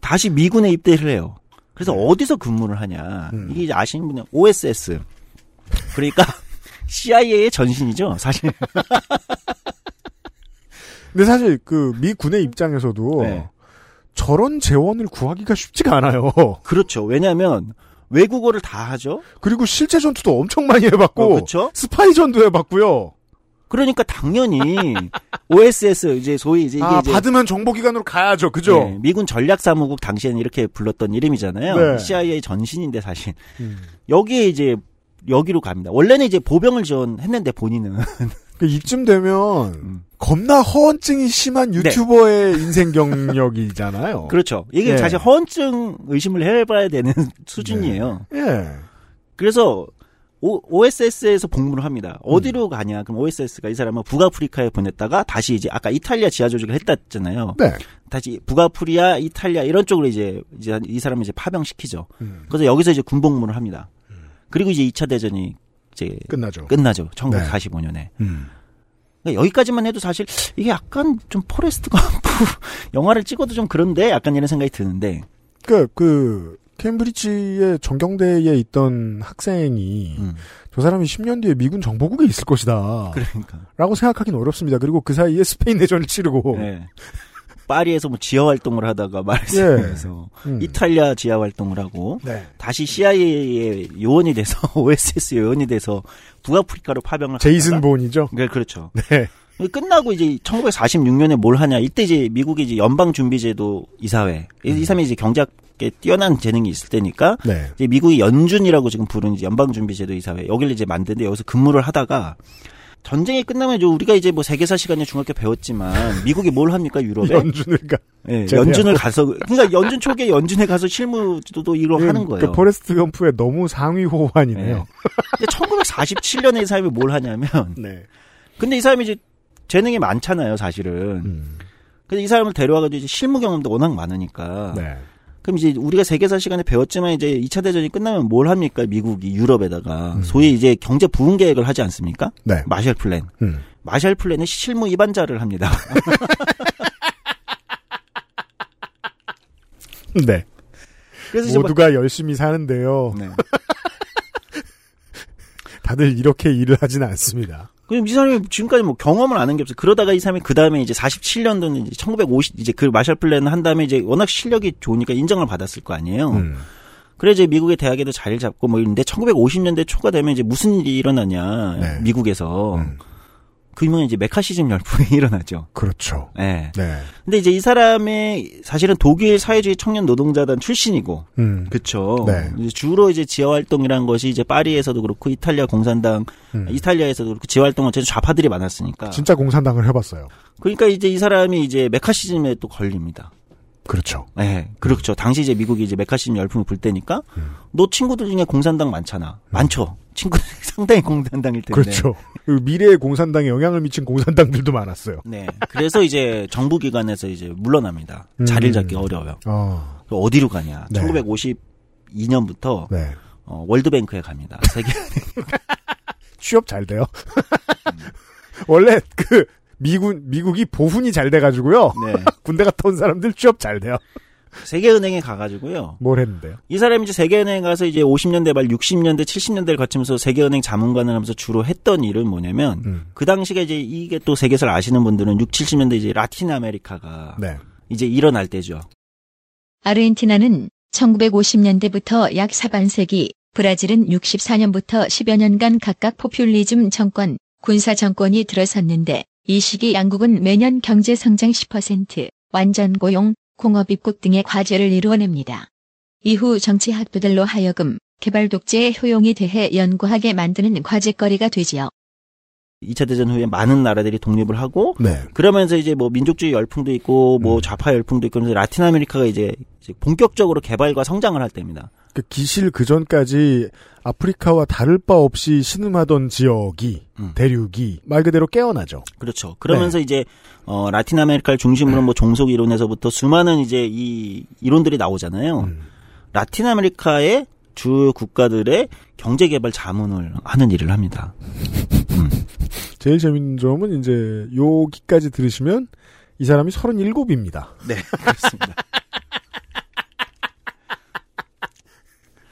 다시 미군에 입대를 해요. 그래서 어디서 근무를 하냐? 네. 음. 이게 이제 아시는 분은 OSS. 그러니까 CIA의 전신이죠, 사실. 근데 사실 그 미 군의 입장에서도 네. 저런 재원을 구하기가 쉽지가 않아요. 그렇죠. 왜냐하면 외국어를 다 하죠. 그리고 실제 전투도 엄청 많이 해봤고 어, 그렇죠. 스파이 전도 해봤고요. 그러니까 당연히 OSS 이제 소위 이제 이게 아 이제 받으면 정보기관으로 가야죠. 그죠? 네, 미군 전략사무국 당시에는 이렇게 불렀던 이름이잖아요. 네. CIA 전신인데 사실 음. 여기에 이제 여기로 갑니다. 원래는 이제 보병을 지원했는데 본인은 그 이쯤 되면 음. 겁나 허언증이 심한 네. 유튜버의 인생 경력이잖아요. 그렇죠. 이게 예. 사실 허언증 의심을 해봐야 되는 수준이에요. 예. 그래서 OSS에서 복무를 합니다. 어디로 가냐? 그럼 OSS가 이 사람은 북아프리카에 보냈다가 다시 이제 아까 이탈리아 지하 조직을 했다잖아요. 네. 다시 북아프리아, 이탈리아 이런 쪽으로 이제 이제 이 사람을 이제 파병시키죠. 음. 그래서 여기서 이제 군복무를 합니다. 그리고 이제 2차 대전이 이제 끝나죠. 끝나죠. 1945년에. 음. 그러니까 여기까지만 해도 사실 이게 약간 좀 포레스트 검프 영화를 찍어도 좀 그런데 약간 이런 생각이 드는데 그, 그, 케임브리지의 전경대에 있던 학생이 음, 저 사람이 10년 뒤에 미군 정보국에 있을 것이다. 그러니까 라고 생각하기는 어렵습니다. 그리고 그 사이에 스페인 내전을 치르고. 네. 파리에서 뭐 지하 활동을 하다가 말세에서 음. 이탈리아 지하 활동을 하고 네. 다시 CIA의 요원이 돼서 OSS 요원이 돼서 북아프리카로 파병을 제이슨 본이죠. 네, 그렇죠. 네. 끝나고 이제 1946년에 뭘 하냐. 이때 이제 미국이 이제 연방준비제도 이사회. 이- 이 사람이 이제 경제학에 뛰어난 재능이 있을 때니까 네. 이제 미국이 연준이라고 지금 부르는 연방준비제도 이사회. 여기를 이제 만드는데 여기서 근무를 하다가 전쟁이 끝나면 이제 우리가 이제 뭐 세계사 시간에 중학교 배웠지만 미국이 뭘 합니까 유럽에? 연준을 가. 예, 제대하고. 연준을 가서 그러니까 연준 초기에 연준에 가서 실무도 이거 하는 거예요. 그 포레스트 검프의 너무 상위 호환이네요. 근데 1947년에 이 사람이 뭘 하냐면 네. 근데 이 사람이 이제 재능이 많잖아요, 사실은. 음. 근데 이 사람을 데려와가지고 이제 실무 경험도 워낙 많으니까. 네. 그럼 이제 우리가 세계사 시간에 배웠지만 이제 2차 대전이 끝나면 뭘 합니까? 미국이 유럽에다가 음. 소위 이제 경제 부흥 계획을 하지 않습니까? 네. 마샬 플랜. 음. 마샬 플랜은 실무 입안자를 합니다. 네. 그래서 모두가 열심히 사는데요. 막- 네. 다들 이렇게 일을 하진 않습니다. 그럼 이 사람이 지금까지 뭐 경험을 아는 게 없어요. 그러다가 이 사람이 그 다음에 이제 47년도는 이제 1950 이제 그 마샬 플랜을 한 다음에 이제 워낙 실력이 좋으니까 인정을 받았을 거 아니에요. 음. 그래 이제 미국의 대학에도 자리를 잡고 뭐 이런데 1950년대 초가 되면 이제 무슨 일이 일어나냐 네. 미국에서 음. 그러면 이제 메카시즘 열풍이 일어나죠. 그렇죠. 예. 네. 근데 이제 이 사람이 사실은 독일 사회주의 청년 노동자단 출신이고, 음. 그쵸. 네. 주로 이제 지하 활동이란 것이 이제 파리에서도 그렇고 이탈리아 공산당, 음. 이탈리아에서도 그렇고 지하 활동은 어쨌든 좌파들이 많았으니까. 진짜 공산당을 해봤어요. 그러니까 이제 이 사람이 이제 메카시즘에 또 걸립니다. 그렇죠. 네, 그렇죠. 당시 이제 미국이 이제 메카시즘 열풍이 불 때니까 너 친구들 중에 공산당 많잖아. 많죠. 친구들 상당히 공산당일 텐데. 그렇죠. 그 미래의 공산당에 영향을 미친 공산당들도 많았어요. 네. 그래서 이제 정부 기관에서 이제 물러납니다. 음. 자리를 잡기 어려워요. 어. 그럼 어디로 가냐? 네. 1952년부터 네. 어, 월드뱅크에 갑니다. 세계 취업 잘 돼요. 원래 그 미군 미국이 보훈이 잘 돼가지고요. 네. 군대 갔다 온 사람들 취업 잘 돼요. 세계은행에 가가지고요. 뭘 했는데요? 이 사람이 이제 세계은행 가서 이제 50년대 말 60년대 70년대를 거치면서 세계은행 자문관을 하면서 주로 했던 일은 뭐냐면 음. 그 당시가 이제 이게 또 세계사를 아시는 분들은 6, 70년대 이제 라틴 아메리카가 네. 이제 일어날 때죠. 아르헨티나는 1950년대부터 약 사반세기, 브라질은 64년부터 10여 년간 각각 포퓰리즘 정권, 군사 정권이 들어섰는데 이 시기 양국은 매년 경제 성장 10%, 완전 고용, 공업 입국 등의 과제를 이루어냅니다. 이후 정치학도들로 하여금 개발 독재의 효용에 대해 연구하게 만드는 과제거리가 되지요. 2차 대전 후에 많은 나라들이 독립을 하고 네. 그러면서 이제 뭐 민족주의 열풍도 있고 뭐 음. 좌파 열풍도 있고 그래서 라틴 아메리카가 이제 본격적으로 개발과 성장을 할 때입니다. 그 기실 그 전까지 아프리카와 다를 바 없이 신음하던 지역이 음. 대륙이 말 그대로 깨어나죠. 그렇죠. 그러면서 이제 어 라틴 아메리카를 중심으로 뭐 종속 이론에서부터 수많은 이제 이 이론들이 나오잖아요. 음. 라틴 아메리카의 주요 국가들의 경제 개발 자문을 하는 일을 합니다. 제일 재밌는 점은 이제 여기까지 들으시면 이 사람이 37입니다. 네, 그렇습니다.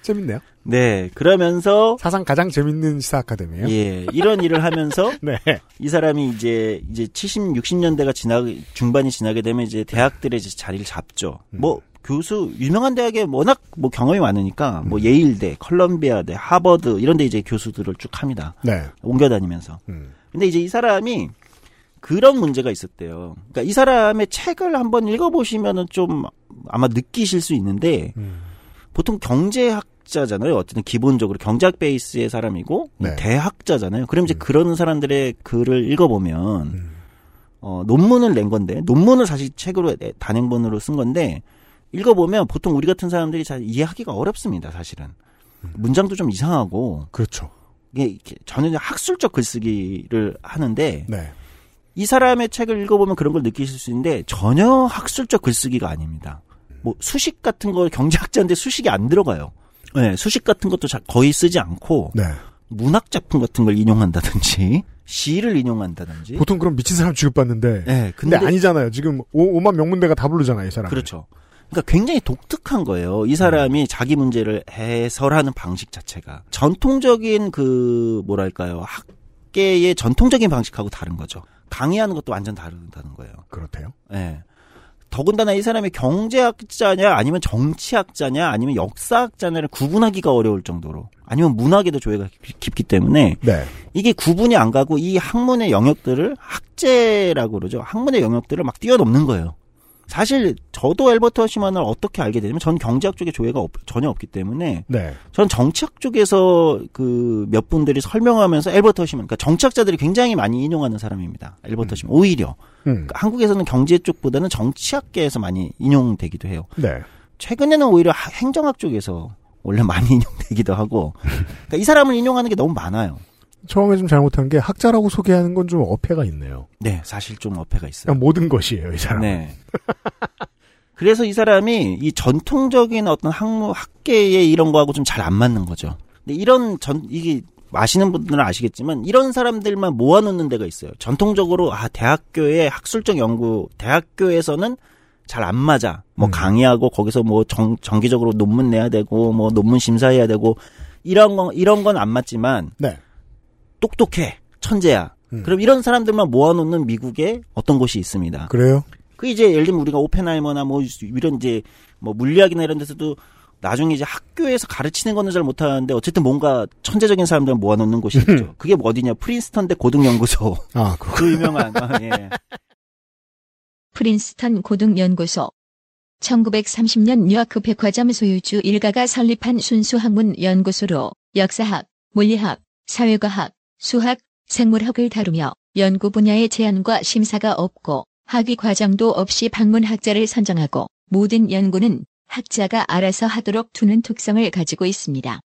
재밌네요. 네, 그러면서 사상 가장 재밌는 시사 아카데미예요. 예, 이런 일을 하면서 네. 이 사람이 이제 이제 70, 60년대가 지나 중반이 지나게 되면 이제 대학들의 이제 자리를 잡죠. 음. 뭐 교수 유명한 대학에 워낙 뭐 경험이 많으니까 뭐 음. 예일대, 컬럼비아대, 하버드 이런 데 이제 교수들을 쭉 합니다. 네. 옮겨 다니면서. 음. 근데 이제 이 사람이 그런 문제가 있었대요. 그러니까 이 사람의 책을 한번 읽어 보시면은 좀 아마 느끼실 수 있는데 음. 보통 경제학 자잖아요. 어쨌든 기본적으로 경제학 베이스의 사람이고 네. 대학자잖아요. 그럼 이제 음. 그런 사람들의 글을 읽어보면 음. 어, 논문을 낸 건데 논문을 사실 책으로 내- 단행본으로 쓴 건데 읽어보면 보통 우리 같은 사람들이 잘 이해하기가 어렵습니다. 사실은 음. 문장도 좀 이상하고 그렇죠. 이게 전혀 학술적 글쓰기를 하는데 네. 이 사람의 책을 읽어보면 그런 걸 느끼실 수 있는데 전혀 학술적 글쓰기가 아닙니다. 뭐 수식 같은 거 경제학자인데 수식이 안 들어가요. 네, 수식 같은 것도 자- 거의 쓰지 않고 네. 문학 작품 같은 걸 인용한다든지 시를 인용한다든지. 보통 그럼 미친 사람 취급받는데. 네, 근데, 근데 아니잖아요. 지금 오, 만 명문대가 다 부르잖아요, 이 사람. 그렇죠. 그러니까 굉장히 독특한 거예요. 이 사람이 자기 문제를 해설하는 방식 자체가 전통적인 그 뭐랄까요 학계의 전통적인 방식하고 다른 거죠. 강의하는 것도 완전 다르다는 거예요. 그렇대요. 예. 더군다나 이 사람이 경제학자냐 아니면 정치학자냐 아니면 역사학자냐를 구분하기가 어려울 정도로 아니면 문학에도 조예가 깊- 깊기 때문에 네. 이게 구분이 안 가고 이 학문의 영역들을 학제라고 그러죠. 학문의 영역들을 막 뛰어넘는 거예요. 사실 저도 엘버트 허시만을 어떻게 알게 되냐면 전 경제학 쪽에 조예가 없- 전혀 없기 때문에 네. 전 정치학 쪽에서 그 몇 분들이 설명하면서 엘버트 허시만 그러니까 정치학자들이 굉장히 많이 인용하는 사람입니다. 엘버트 허시만 오히려 음. 그러니까 한국에서는 경제 쪽보다는 정치학계에서 많이 인용되기도 해요. 네. 최근에는 오히려 하- 행정학 쪽에서 원래 많이 인용되기도 하고 그러니까 이 사람을 인용하는 게 너무 많아요. 처음에 좀 잘못한 게 학자라고 소개하는 건 좀 어폐가 있네요. 네, 사실 좀 어폐가 있어요. 그냥 모든 것이에요, 이 사람. 네. 그래서 이 사람이 이 전통적인 어떤 학무 학계의 이런 거하고 좀 잘 안 맞는 거죠. 근데 이런 전 이게 아시는 분들은 아시겠지만 이런 사람들만 모아놓는 데가 있어요. 전통적으로 아 대학교의 학술적 연구 대학교에서는 잘 안 맞아. 뭐 음. 강의하고 거기서 뭐 정, 정기적으로 논문 내야 되고 뭐 논문 심사해야 되고 이런 건 이런 건 안 맞지만 네. 똑똑해 천재야. 음. 그럼 이런 사람들만 모아놓는 미국의 어떤 곳이 있습니다. 그래요? 그 이제 예를 들면 우리가 오펜하이머나 뭐 이런 이제 뭐 물리학이나 이런 데서도 나중에 이제 학교에서 가르치는 거는 잘 못하는데 어쨌든 뭔가 천재적인 사람들 모아놓는 곳이 있죠. 그게 뭐 어디냐 프린스턴 대 고등연구소 아, 그, 그 유명한 아, 예. 프린스턴 고등연구소 1930년 뉴아크 백화점 소유주 일가가 설립한 순수 학문 연구소로 역사학, 물리학, 사회과학, 수학, 생물학을 다루며 연구 분야의 제한과 심사가 없고 학위 과정도 없이 방문 학자를 선정하고 모든 연구는 학자가 알아서 하도록 두는 특성을 가지고 있습니다.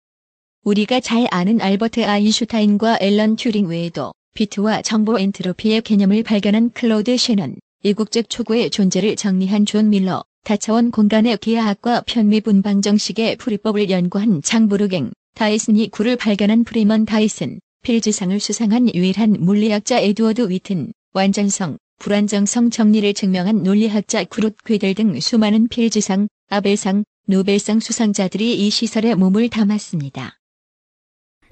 우리가 잘 아는 알버트 아인슈타인과 앨런 튜링 외에도 비트와 정보 엔트로피의 개념을 발견한 클로드 셰넌, 이국적 초구의 존재를 정리한 존 밀러, 다차원 공간의 기하학과 편미분방정식의 풀이법을 연구한 장 부르갱, 다이슨 구를 발견한 프리먼 다이슨, 필즈상을 수상한 유일한 물리학자 에드워드 위튼, 완전성, 불안정성 정리를 증명한 논리학자 쿠르트 괴델 등 수많은 필즈상, 아벨상, 노벨상 수상자들이 이 시설에 몸을 담았습니다.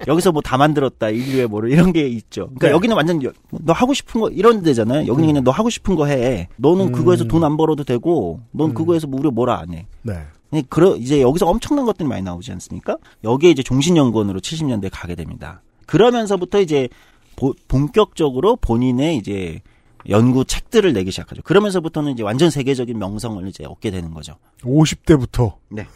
여기서 뭐 다 만들었다 인류의 뭐를 이런 게 있죠. 그러니까 네. 여기는 완전 여- 너 하고 싶은 거 이런 데잖아요. 여기는 그냥 너 하고 싶은 거 해. 너는 음. 그거에서 돈 안 벌어도 되고, 넌 음. 그거에서 뭐 우리 뭐라 안 해. 네. 네, 그러 이제 여기서 엄청난 것들이 많이 나오지 않습니까? 여기에 이제 종신연구원으로 70년대에 가게 됩니다. 그러면서부터 이제 보- 본격적으로 본인의 이제 연구 책들을 내기 시작하죠. 그러면서부터는 이제 완전 세계적인 명성을 이제 얻게 되는 거죠. 50대부터. 네.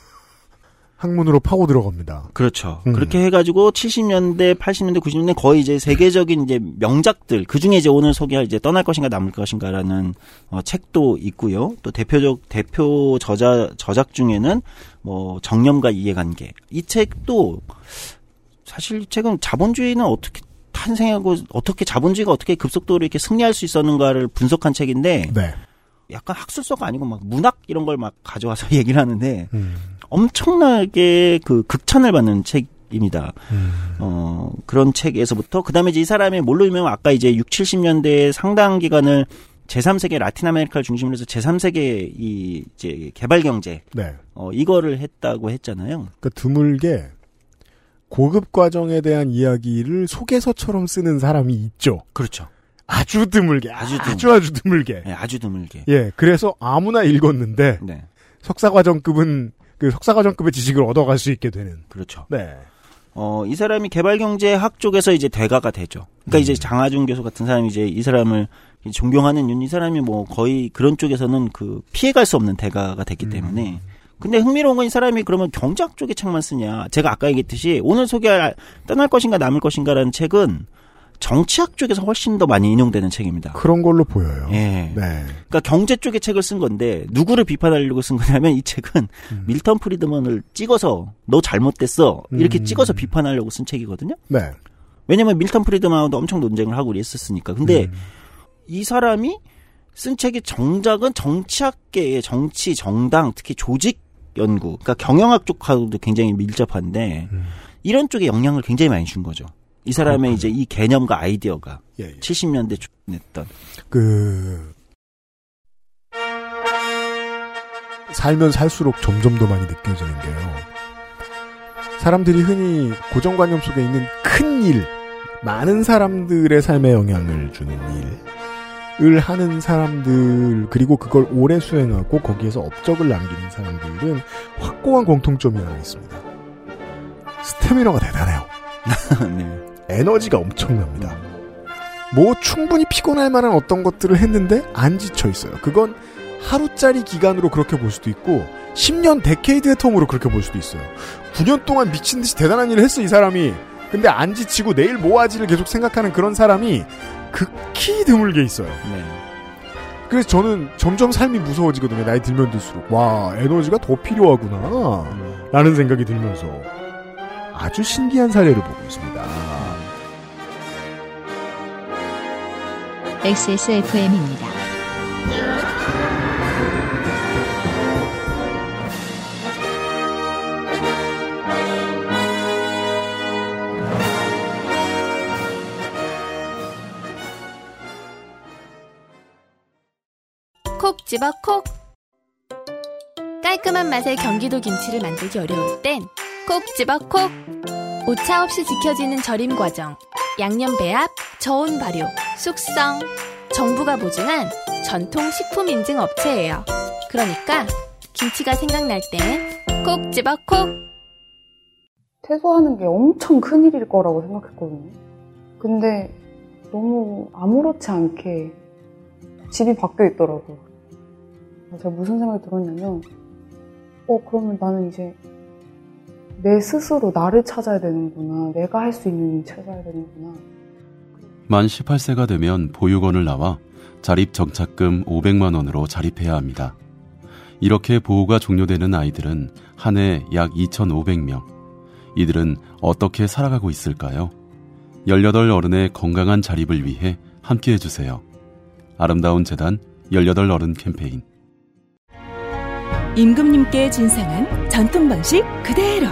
학문으로 파고 들어갑니다. 그렇죠. 음. 그렇게 해가지고 70년대, 80년대, 90년대 거의 이제 세계적인 이제 명작들 그 중에 이제 오늘 소개할 이제 떠날 것인가 남을 것인가라는 어, 책도 있고요. 또 대표적 대표 저자 저작 중에는 뭐 정념과 이해관계 이 책도 사실 이 책은 자본주의는 어떻게 탄생하고 어떻게 자본주의가 어떻게 급속도로 이렇게 승리할 수 있었는가를 분석한 책인데 네. 약간 학술서가 아니고 막 문학 이런 걸 막 가져와서 얘기를 하는데 음. 엄청나게 그 극찬을 받는 책입니다. 음. 어, 그런 책에서부터, 그 다음에 이제 이 사람이 뭘로 유명한 아까 이제 6, 70년대 상당 기간을 제3세계 라틴 아메리카를 중심으로 해서 제3세계 이 이제 개발 경제, 네. 어, 이거를 했다고 했잖아요. 그러니까 드물게 고급 과정에 대한 이야기를 소개서처럼 쓰는 사람이 있죠. 그렇죠. 아주 드물게. 아주 아주 드물- 아주, 드물게. 네, 아주 드물게. 예. 그래서 아무나 읽었는데 네, 석사 과정급은 그 석사 과정급의 지식을 얻어갈 수 있게 되는. 그렇죠. 네. 어, 이 사람이 개발경제학 쪽에서 이제 대가가 되죠. 그러니까 음. 이제 장하준 교수 같은 사람이 이제 이 사람을 존경하는 이유는 이 사람이 뭐 거의 그런 쪽에서는 그 피해갈 수 없는 대가가 됐기 음. 때문에. 근데 흥미로운 건 이 사람이 그러면 경제학 쪽의 책만 쓰냐. 제가 아까 얘기했듯이 오늘 소개할 떠날 것인가 남을 것인가라는 책은 정치학 쪽에서 훨씬 더 많이 인용되는 책입니다. 그런 걸로 보여요. 예. 네. 그러니까 경제 쪽의 책을 쓴 건데 누구를 비판하려고 쓴 거냐면 이 책은 음. 밀턴 프리드먼을 찍어서 너 잘못됐어 이렇게 음. 찍어서 비판하려고 쓴 책이거든요. 네. 왜냐면 밀턴 프리드만하고도 엄청 논쟁을 하고 그랬었으니까. 근데 음. 이 사람이 쓴 책의 정작은 정치학계의 정치, 정당, 특히 조직 연구, 그러니까 경영학 쪽하고도 굉장히 밀접한데 음. 이런 쪽에 영향을 굉장히 많이 준 거죠. 이 사람의 그렇군요. 이제 이 개념과 아이디어가 예, 예. 70년대 냈던 그 살면 살수록 점점 더 많이 느껴지는 게요. 사람들이 흔히 고정관념 속에 있는 큰 일, 많은 사람들의 삶에 영향을 주는 일 을 하는 사람들, 그리고 그걸 오래 수행하고 거기에서 업적을 남기는 사람들은 확고한 공통점이 하나 있습니다. 스태미너가 대단해요. 네. 에너지가 엄청납니다. 뭐 충분히 피곤할 만한 어떤 것들을 했는데 안 지쳐 있어요. 그건 하루짜리 기간으로 그렇게 볼 수도 있고 10년 데케이드의 텀으로 그렇게 볼 수도 있어요. 9년 동안 미친 듯이 대단한 일을 했어 이 사람이. 근데 안 지치고 내일 뭐 하지를 계속 생각하는 그런 사람이 극히 드물게 있어요. 네. 그래서 저는 점점 삶이 무서워지거든요. 나이 들면 들수록. 와, 에너지가 더 필요하구나. 라는 생각이 들면서 아주 신기한 사례를 보고 있습니다. XSFM입니다. 집어 콕. 깔끔한 맛의 경기도 김치를 만들기 어려울 땐 콕 집어 콕. 오차 없이 지켜지는 절임 과정, 양념 배합, 저온 발효, 숙성. 정부가 보증한 전통 식품 인증 업체예요. 그러니까 김치가 생각날 땐 콕 집어 콕. 퇴소하는 게 엄청 큰일일 거라고 생각했거든요. 근데 너무 아무렇지 않게 집이 바뀌어 있더라고요. 제가 무슨 생각이 들었냐면, 어, 그러면 나는 이제 내 스스로 나를 찾아야 되는구나. 내가 할 수 있는 일 찾아야 되는구나. 만 18세가 되면 보육원을 나와 자립 정착금 500만 원으로 자립해야 합니다. 이렇게 보호가 종료되는 아이들은 한 해 약 2,500명. 이들은 어떻게 살아가고 있을까요? 18 어른의 건강한 자립을 위해 함께 해주세요. 아름다운 재단 18 어른 캠페인. 임금님께 진상한 전통 방식 그대로.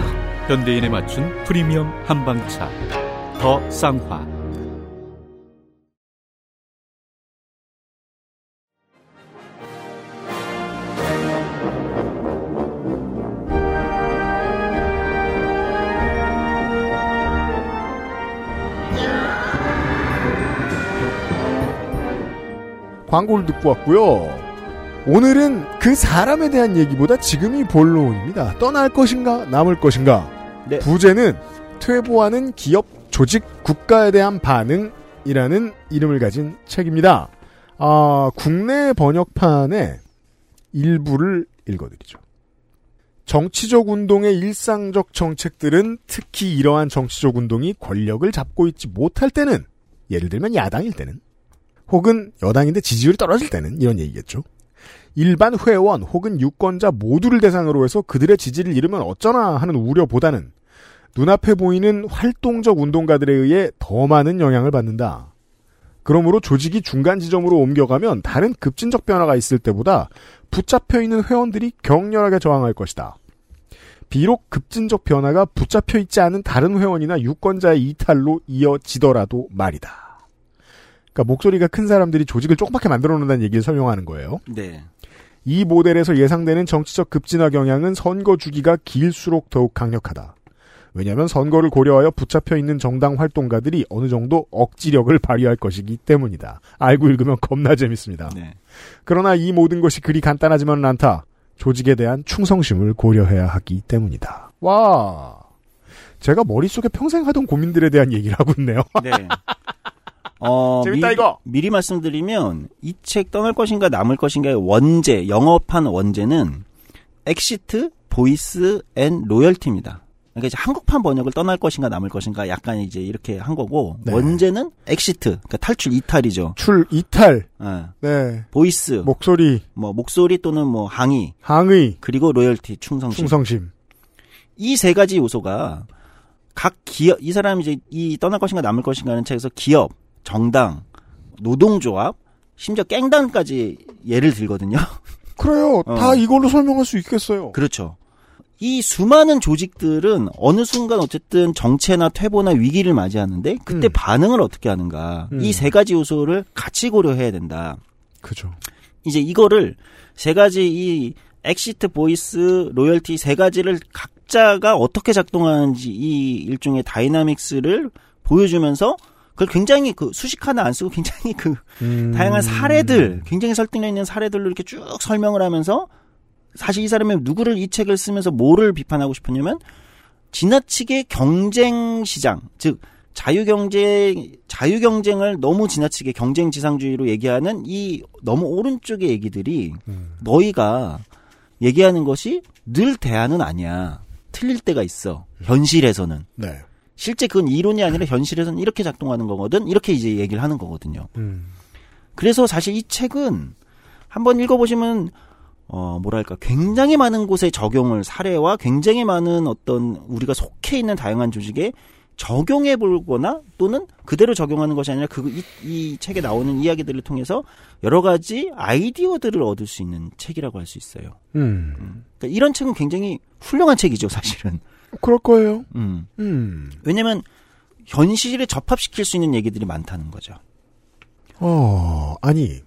현대인에 맞춘 프리미엄 한방차. 더 쌍화. 광고를 듣고 왔고요. 오늘은 그 사람에 대한 얘기보다 지금이 본론입니다. 떠날 것인가 남을 것인가. 네. 부제는 퇴보하는 기업 조직 국가에 대한 반응이라는 이름을 가진 책입니다. 아, 국내 번역판의 일부를 읽어드리죠. 정치적 운동의 일상적 정책들은 특히 이러한 정치적 운동이 권력을 잡고 있지 못할 때는 예를 들면 야당일 때는 혹은 여당인데 지지율이 떨어질 때는 이런 얘기겠죠. 일반 회원 혹은 유권자 모두를 대상으로 해서 그들의 지지를 잃으면 어쩌나 하는 우려보다는 눈앞에 보이는 활동적 운동가들에 의해 더 많은 영향을 받는다. 그러므로 조직이 중간 지점으로 옮겨가면 다른 급진적 변화가 있을 때보다 붙잡혀 있는 회원들이 격렬하게 저항할 것이다. 비록 급진적 변화가 붙잡혀 있지 않은 다른 회원이나 유권자의 이탈로 이어지더라도 말이다. 그러니까 목소리가 큰 사람들이 조직을 조그맣게 만들어 놓는다는 얘기를 설명하는 거예요. 네. 이 모델에서 예상되는 정치적 급진화 경향은 선거 주기가 길수록 더욱 강력하다. 왜냐하면 선거를 고려하여 붙잡혀 있는 정당 활동가들이 어느 정도 억지력을 발휘할 것이기 때문이다. 알고 읽으면 겁나 재밌습니다. 네. 그러나 이 모든 것이 그리 간단하지만은 않다. 조직에 대한 충성심을 고려해야 하기 때문이다. 와. 제가 머릿속에 평생 하던 고민들에 대한 얘기를 하고 있네요. 네. 어, 재밌다, 미, 이거! 미리 말씀드리면 이 책 떠날 것인가 남을 것인가의 원제, 영업한 원제는 Exit, Voice and Loyalty입니다. 그러니까 이제 한국판 번역을 떠날 것인가 남을 것인가 약간 이제 이렇게 한 거고 네. 원제는 Exit, 그러니까 탈출 이탈이죠. 출, 이탈, 예. 네. Voice, 목소리, 뭐 목소리 또는 뭐 항의, 항의, 그리고 Loyalty, 충성심. 충성심. 이 세 가지 요소가 각 기업 이 사람이 이제 이 떠날 것인가 남을 것인가는 책에서 기업, 정당, 노동조합, 심지어 깽단까지 예를 들거든요. 그래요. 어. 다 이걸로 설명할 수 있겠어요. 그렇죠. 이 수많은 조직들은 어느 순간 어쨌든 정체나 퇴보나 위기를 맞이하는데 그때 음. 반응을 어떻게 하는가 음. 이 세 가지 요소를 같이 고려해야 된다. 그죠. 이제 이거를 세 가지 이 exit voice loyalty 세 가지를 각자가 어떻게 작동하는지 이 일종의 dynamics를 보여주면서 그걸 굉장히 그 수식 하나 안 쓰고 굉장히 그 음. 다양한 사례들 굉장히 설득력 있는 사례들로 이렇게 쭉 설명을 하면서 사실 이 사람이 누구를 이 책을 쓰면서 뭐를 비판하고 싶었냐면 지나치게 경쟁 시장 즉 자유경제 자유 경쟁을 너무 지나치게 경쟁 지상주의로 얘기하는 이 너무 오른쪽의 얘기들이 음. 너희가 얘기하는 것이 늘 대안은 아니야 틀릴 때가 있어 현실에서는 네. 실제 그건 이론이 아니라 현실에서는 이렇게 작동하는 거거든 이렇게 이제 얘기를 하는 거거든요. 음. 그래서 사실 이 책은 한번 읽어보시면 어 뭐랄까 굉장히 많은 곳에 적용을 사례와 굉장히 많은 어떤 우리가 속해 있는 다양한 조직에 적용해 보거나 또는 그대로 적용하는 것이 아니라 그 이 이 책에 나오는 이야기들을 통해서 여러 가지 아이디어들을 얻을 수 있는 책이라고 할 수 있어요. 음. 그러니까 이런 책은 굉장히 훌륭한 책이죠, 사실은. 그럴 거예요. 음. 음. 왜냐면 현실에 접합시킬 수 있는 얘기들이 많다는 거죠. 어, 아니,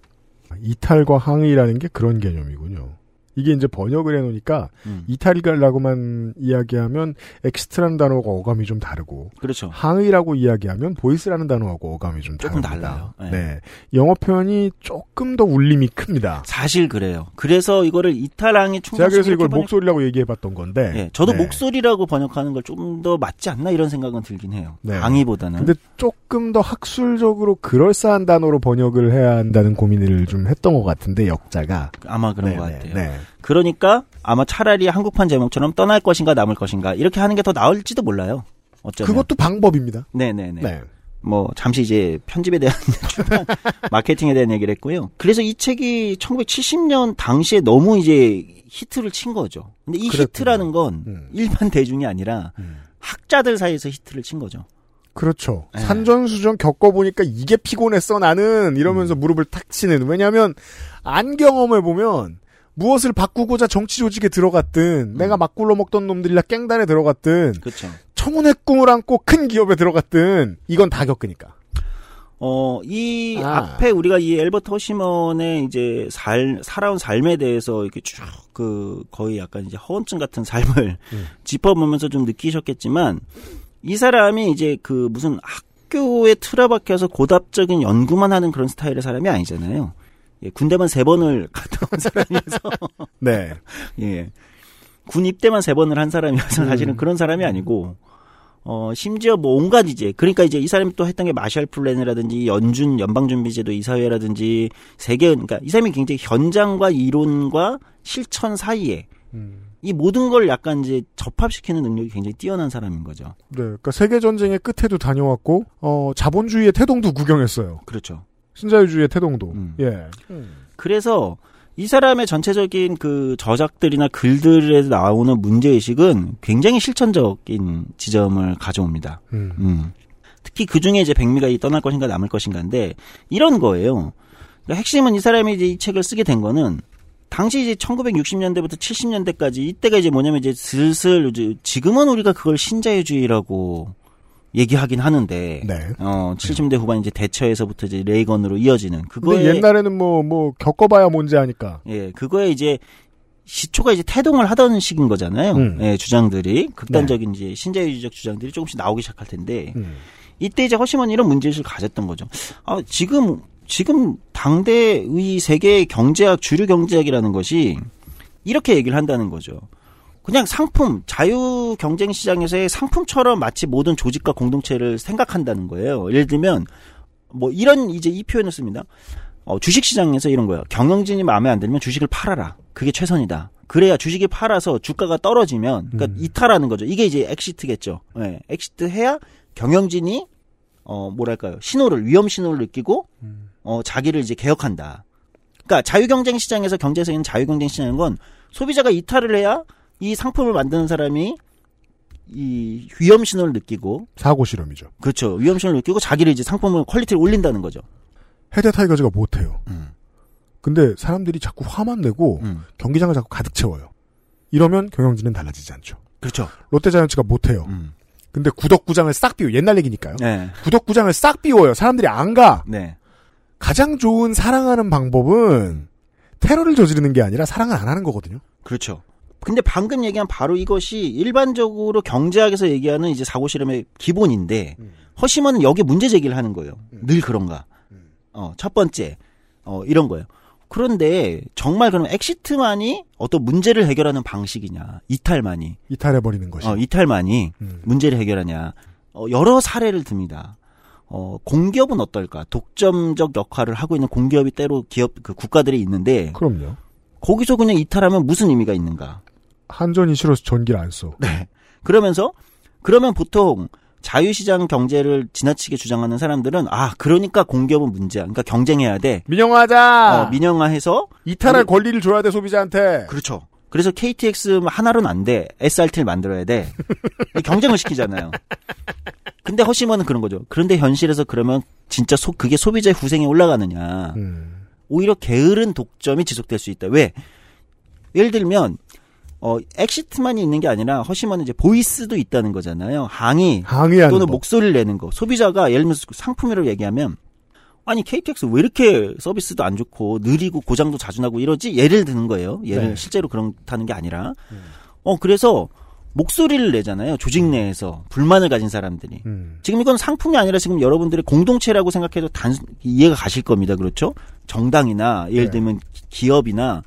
이탈과 항의라는 게 그런 개념이군요. 이게 이제 번역을 해놓으니까 음. 이탈이라고만 이야기하면 exit라는 단어가 어감이 좀 다르고 그렇죠. 항의라고 이야기하면 voice라는 단어하고 어감이 좀 조금 다릅니다. 달라요. 네. 네. 영어 표현이 조금 더 울림이 큽니다. 사실 그래요. 그래서 이거를 이탈 항의 충성 제가 그래서 이걸 목소리라고 얘기해봤던 건데. 예, 저도 네. 목소리라고 번역하는 걸 좀 더 맞지 않나 이런 생각은 들긴 해요. 네. 항의보다는. 근데 조금 더 학술적으로 그럴싸한 단어로 번역을 해야 한다는 고민을 좀 했던 것 같은데 역자가 아마 그런 네, 것 네, 같아요. 네. 그러니까 아마 차라리 한국판 제목처럼 떠날 것인가 남을 것인가 이렇게 하는 게 더 나을지도 몰라요. 어쩌면. 그것도 방법입니다. 네네네. 네. 뭐 잠시 이제 편집에 대한 마케팅에 대한 얘기를 했고요. 그래서 이 책이 1970년 당시에 너무 이제 히트를 친 거죠. 근데 이 그랬군요. 히트라는 건 음. 일반 대중이 아니라 음. 학자들 사이에서 히트를 친 거죠. 그렇죠. 네. 산전수전 겪어보니까 이게 피곤했어 나는 이러면서 무릎을 탁 치는. 왜냐하면 안 경험해 보면 무엇을 바꾸고자 정치 조직에 들어갔든 내가 막 굴러먹던 놈들이랑 깽단에 들어갔든 그렇죠. 청운의 꿈을 안고 큰 기업에 들어갔든 이건 다 겪으니까. 어, 이 아. 앞에 우리가 이 엘버트 허시먼의 이제 살, 살아온 삶에 대해서 이렇게 쭉 그 거의 약간 이제 허언증 같은 삶을 음. 짚어보면서 좀 느끼셨겠지만 이 사람이 이제 그 무슨 학교에 틀어박혀서 고답적인 연구만 하는 그런 스타일의 사람이 아니잖아요. 예, 군대만 세 번을 갔다 온 사람이어서 네. 예. 군 입대만 세 번을 한 사람이어서 음. 사실은 그런 사람이 아니고 어 심지어 뭐 온갖 이제 그러니까 이제 이 사람이 또 했던 게 마샬 플랜이라든지 연준 연방준비제도 이사회라든지 세계 그러니까 이 사람이 굉장히 현장과 이론과 실천 사이에 음. 이 모든 걸 약간 이제 접합시키는 능력이 굉장히 뛰어난 사람인 거죠. 네. 그러니까 세계 전쟁의 끝에도 다녀왔고 어 자본주의의 태동도 구경했어요. 그렇죠. 신자유주의의 태동도. 음. 예. 그래서 이 사람의 전체적인 그 저작들이나 글들에 나오는 문제의식은 굉장히 실천적인 지점을 가져옵니다. 음. 음. 특히 그 중에 이제 백미가 이 떠날 것인가 남을 것인가인데 이런 거예요. 그러니까 핵심은 이 사람이 이제 이 책을 쓰게 된 거는 당시 이제 1960년대부터 70년대까지 이때가 이제 뭐냐면 이제 슬슬 이제 지금은 우리가 그걸 신자유주의라고 얘기하긴 하는데 네. 어 70대 후반 이제 대처에서부터 이제 레이건으로 이어지는 그거에 옛날에는 뭐, 뭐, 겪어봐야 뭔지 아니까. 예, 그거에 이제 시초가 이제 태동을 하던 시기인 거잖아요. 음. 예, 주장들이 극단적인 이제 신자유주의적 주장들이 조금씩 나오기 시작할 텐데 음. 이때 이제 허쉬먼은 이런 문제의식을 가졌던 거죠. 아, 지금 지금 당대의 세계 경제학 주류 경제학이라는 것이 이렇게 얘기를 한다는 거죠. 그냥 상품, 자유 경쟁 시장에서의 상품처럼 마치 모든 조직과 공동체를 생각한다는 거예요. 예를 들면 뭐 이런 이제 이 표현을 씁니다. 어, 주식 시장에서 이런 거예요. 경영진이 마음에 안 들면 주식을 팔아라. 그게 최선이다. 그래야 주식이 팔아서 주가가 떨어지면 그러니까 음. 이탈하는 거죠. 이게 이제 exit겠죠. 예. exit 해야 경영진이 어 뭐랄까요? 신호를 위험 신호를 느끼고 어 자기를 이제 개혁한다. 그러니까 자유 경쟁 시장에서 경제에서 있는 자유 경쟁 시장인 건 소비자가 이탈을 해야 이 상품을 만드는 사람이 이 위험 신호를 느끼고 사고 실험이죠. 그렇죠. 위험 신호를 느끼고 자기를 이제 상품을 퀄리티를 올린다는 거죠. 해태 타이거즈가 못해요. 음. 근데 사람들이 자꾸 화만 내고 음. 경기장을 자꾸 가득 채워요. 이러면 경영진은 달라지지 않죠. 그렇죠. 롯데자이언츠가 못해요. 음. 근데 구덕구장을 싹 비워 옛날 얘기니까요. 네. 구덕구장을 싹 비워요. 사람들이 안 가. 네. 가장 좋은 사랑하는 방법은 테러를 저지르는 게 아니라 사랑을 안 하는 거거든요. 그렇죠. 근데 방금 얘기한 바로 이것이 일반적으로 경제학에서 얘기하는 이제 사고 실험의 기본인데 허심은 여기 문제 제기를 하는 거예요. 늘 그런가. 어, 첫 번째. 어, 이런 거예요. 그런데 정말 그럼 엑시트만이 어떤 문제를 해결하는 방식이냐. 이탈만이. 이탈해버리는 것이. 어, 이탈만이 음. 문제를 해결하냐. 어, 여러 사례를 듭니다. 어, 공기업은 어떨까? 독점적 역할을 하고 있는 공기업이 때로 기업, 그 국가들이 있는데, 그럼요. 거기서 그냥 이탈하면 무슨 의미가 있는가? 한전이 싫어서 전기를 안 써. 네. 그러면서, 그러면 보통 자유시장 경제를 지나치게 주장하는 사람들은, 아, 그러니까 공기업은 문제야. 그러니까 경쟁해야 돼. 민영화하자. 어, 민영화해서, 이탈할 우리- 권리를 줘야 돼 소비자한테. 그렇죠. 그래서 KTX 하나로는 안 돼. SRT를 만들어야 돼. 경쟁을 시키잖아요. 근데 허쉬먼은 그런 거죠. 그런데 현실에서 그러면 진짜 소, 그게 소비자의 후생에 올라가느냐. 음. 오히려 게으른 독점이 지속될 수 있다. 왜? 예를 들면, 어, exit만이 있는 게 아니라 허쉬먼은 이제 voice도 있다는 거잖아요. 항의. 또는 법. 목소리를 내는 거. 소비자가 예를 들면서 상품이라고 얘기하면 아니 KTX 왜 이렇게 서비스도 안 좋고 느리고 고장도 자주 나고 이러지? 예를 드는 거예요. 예를 네. 실제로 그렇다는 게 아니라 어 그래서 목소리를 내잖아요. 조직 내에서 불만을 가진 사람들이. 음. 지금 이건 상품이 아니라 지금 여러분들의 공동체라고 생각해도 다 이해가 가실 겁니다. 그렇죠? 정당이나 예를 네. 들면 기업이나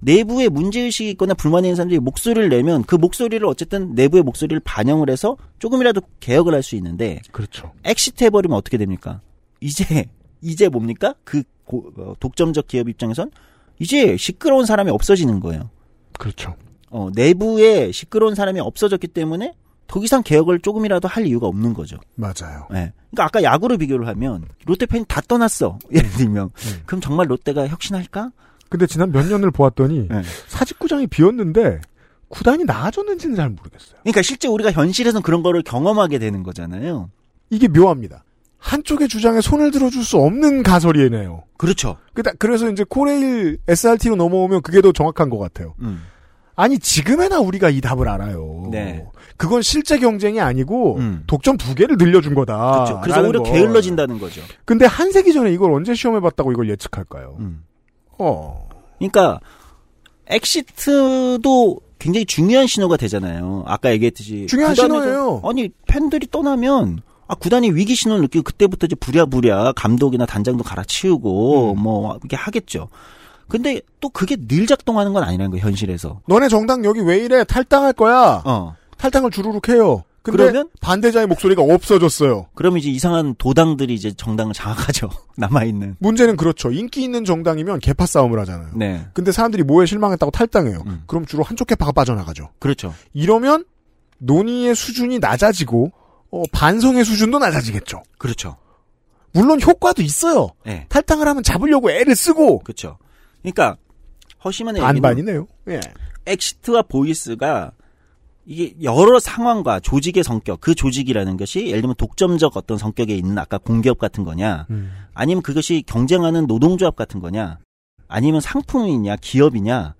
내부에 문제의식이 있거나 불만이 있는 사람들이 목소리를 내면 그 목소리를 어쨌든 내부의 목소리를 반영을 해서 조금이라도 개혁을 할 수 있는데 그렇죠. exit 해버리면 어떻게 됩니까? 이제 이제 뭡니까? 그 고- 어, 독점적 기업 입장에선 이제 시끄러운 사람이 없어지는 거예요. 그렇죠. 어, 내부에 시끄러운 사람이 없어졌기 때문에 더 이상 개혁을 조금이라도 할 이유가 없는 거죠. 맞아요. 예. 그러니까 아까 야구로 비교를 하면 롯데 팬이 다 떠났어. 예를 들면 음. 그럼 정말 롯데가 혁신할까? 근데 지난 몇 년을 보았더니 네. 사직구장이 비었는데 구단이 나아졌는지는 잘 모르겠어요. 그러니까 실제 우리가 현실에서는 그런 거를 경험하게 되는 거잖아요. 이게 묘합니다. 한쪽의 주장에 손을 들어줄 수 없는 가설이네요. 그렇죠. 그래서 이제 코레일 SRT로 넘어오면 그게 더 정확한 것 같아요. 음. 아니 지금에야 우리가 이 답을 알아요. 네. 그건 실제 경쟁이 아니고 음. 독점 두 개를 늘려준 거다. 그렇죠. 그래서 오히려 거. 게을러진다는 거죠. 근데 한 세기 전에 이걸 언제 시험해봤다고 이걸 예측할까요? 음. 어. 그러니까 exit도 굉장히 중요한 신호가 되잖아요. 아까 얘기했듯이 중요한 신호예요. 아니 팬들이 떠나면 아 구단이 위기 신호를 느끼고 그때부터 이제 부랴부랴 감독이나 단장도 갈아치우고 음. 뭐 이렇게 하겠죠. 근데 또 그게 늘 작동하는 건 아니라는 거예요 현실에서. 너네 정당 여기 왜 이래? 탈당할 거야. 어. 탈당을 주르륵 해요. 근데 그러면? 반대자의 목소리가 없어졌어요. 그러면 이제 이상한 도당들이 이제 정당을 장악하죠. 남아 있는. 문제는 그렇죠. 인기 있는 정당이면 개파 싸움을 하잖아요. 네. 근데 사람들이 뭐에 실망했다고 탈당해요. 음. 그럼 주로 한쪽 개파가 빠져나가죠. 그렇죠. 이러면 논의의 수준이 낮아지고 어, 반성의 수준도 낮아지겠죠. 그렇죠. 물론 효과도 있어요. 네. 탈당을 하면 잡으려고 애를 쓰고 그렇죠. 그러니까 허시먼의 반반이네요. 예. exit와 voice가 이게 여러 상황과 조직의 성격, 그 조직이라는 것이 예를 들면 독점적 어떤 성격에 있는 아까 공기업 같은 거냐, 음. 아니면 그것이 경쟁하는 노동조합 같은 거냐, 아니면 상품이냐, 기업이냐,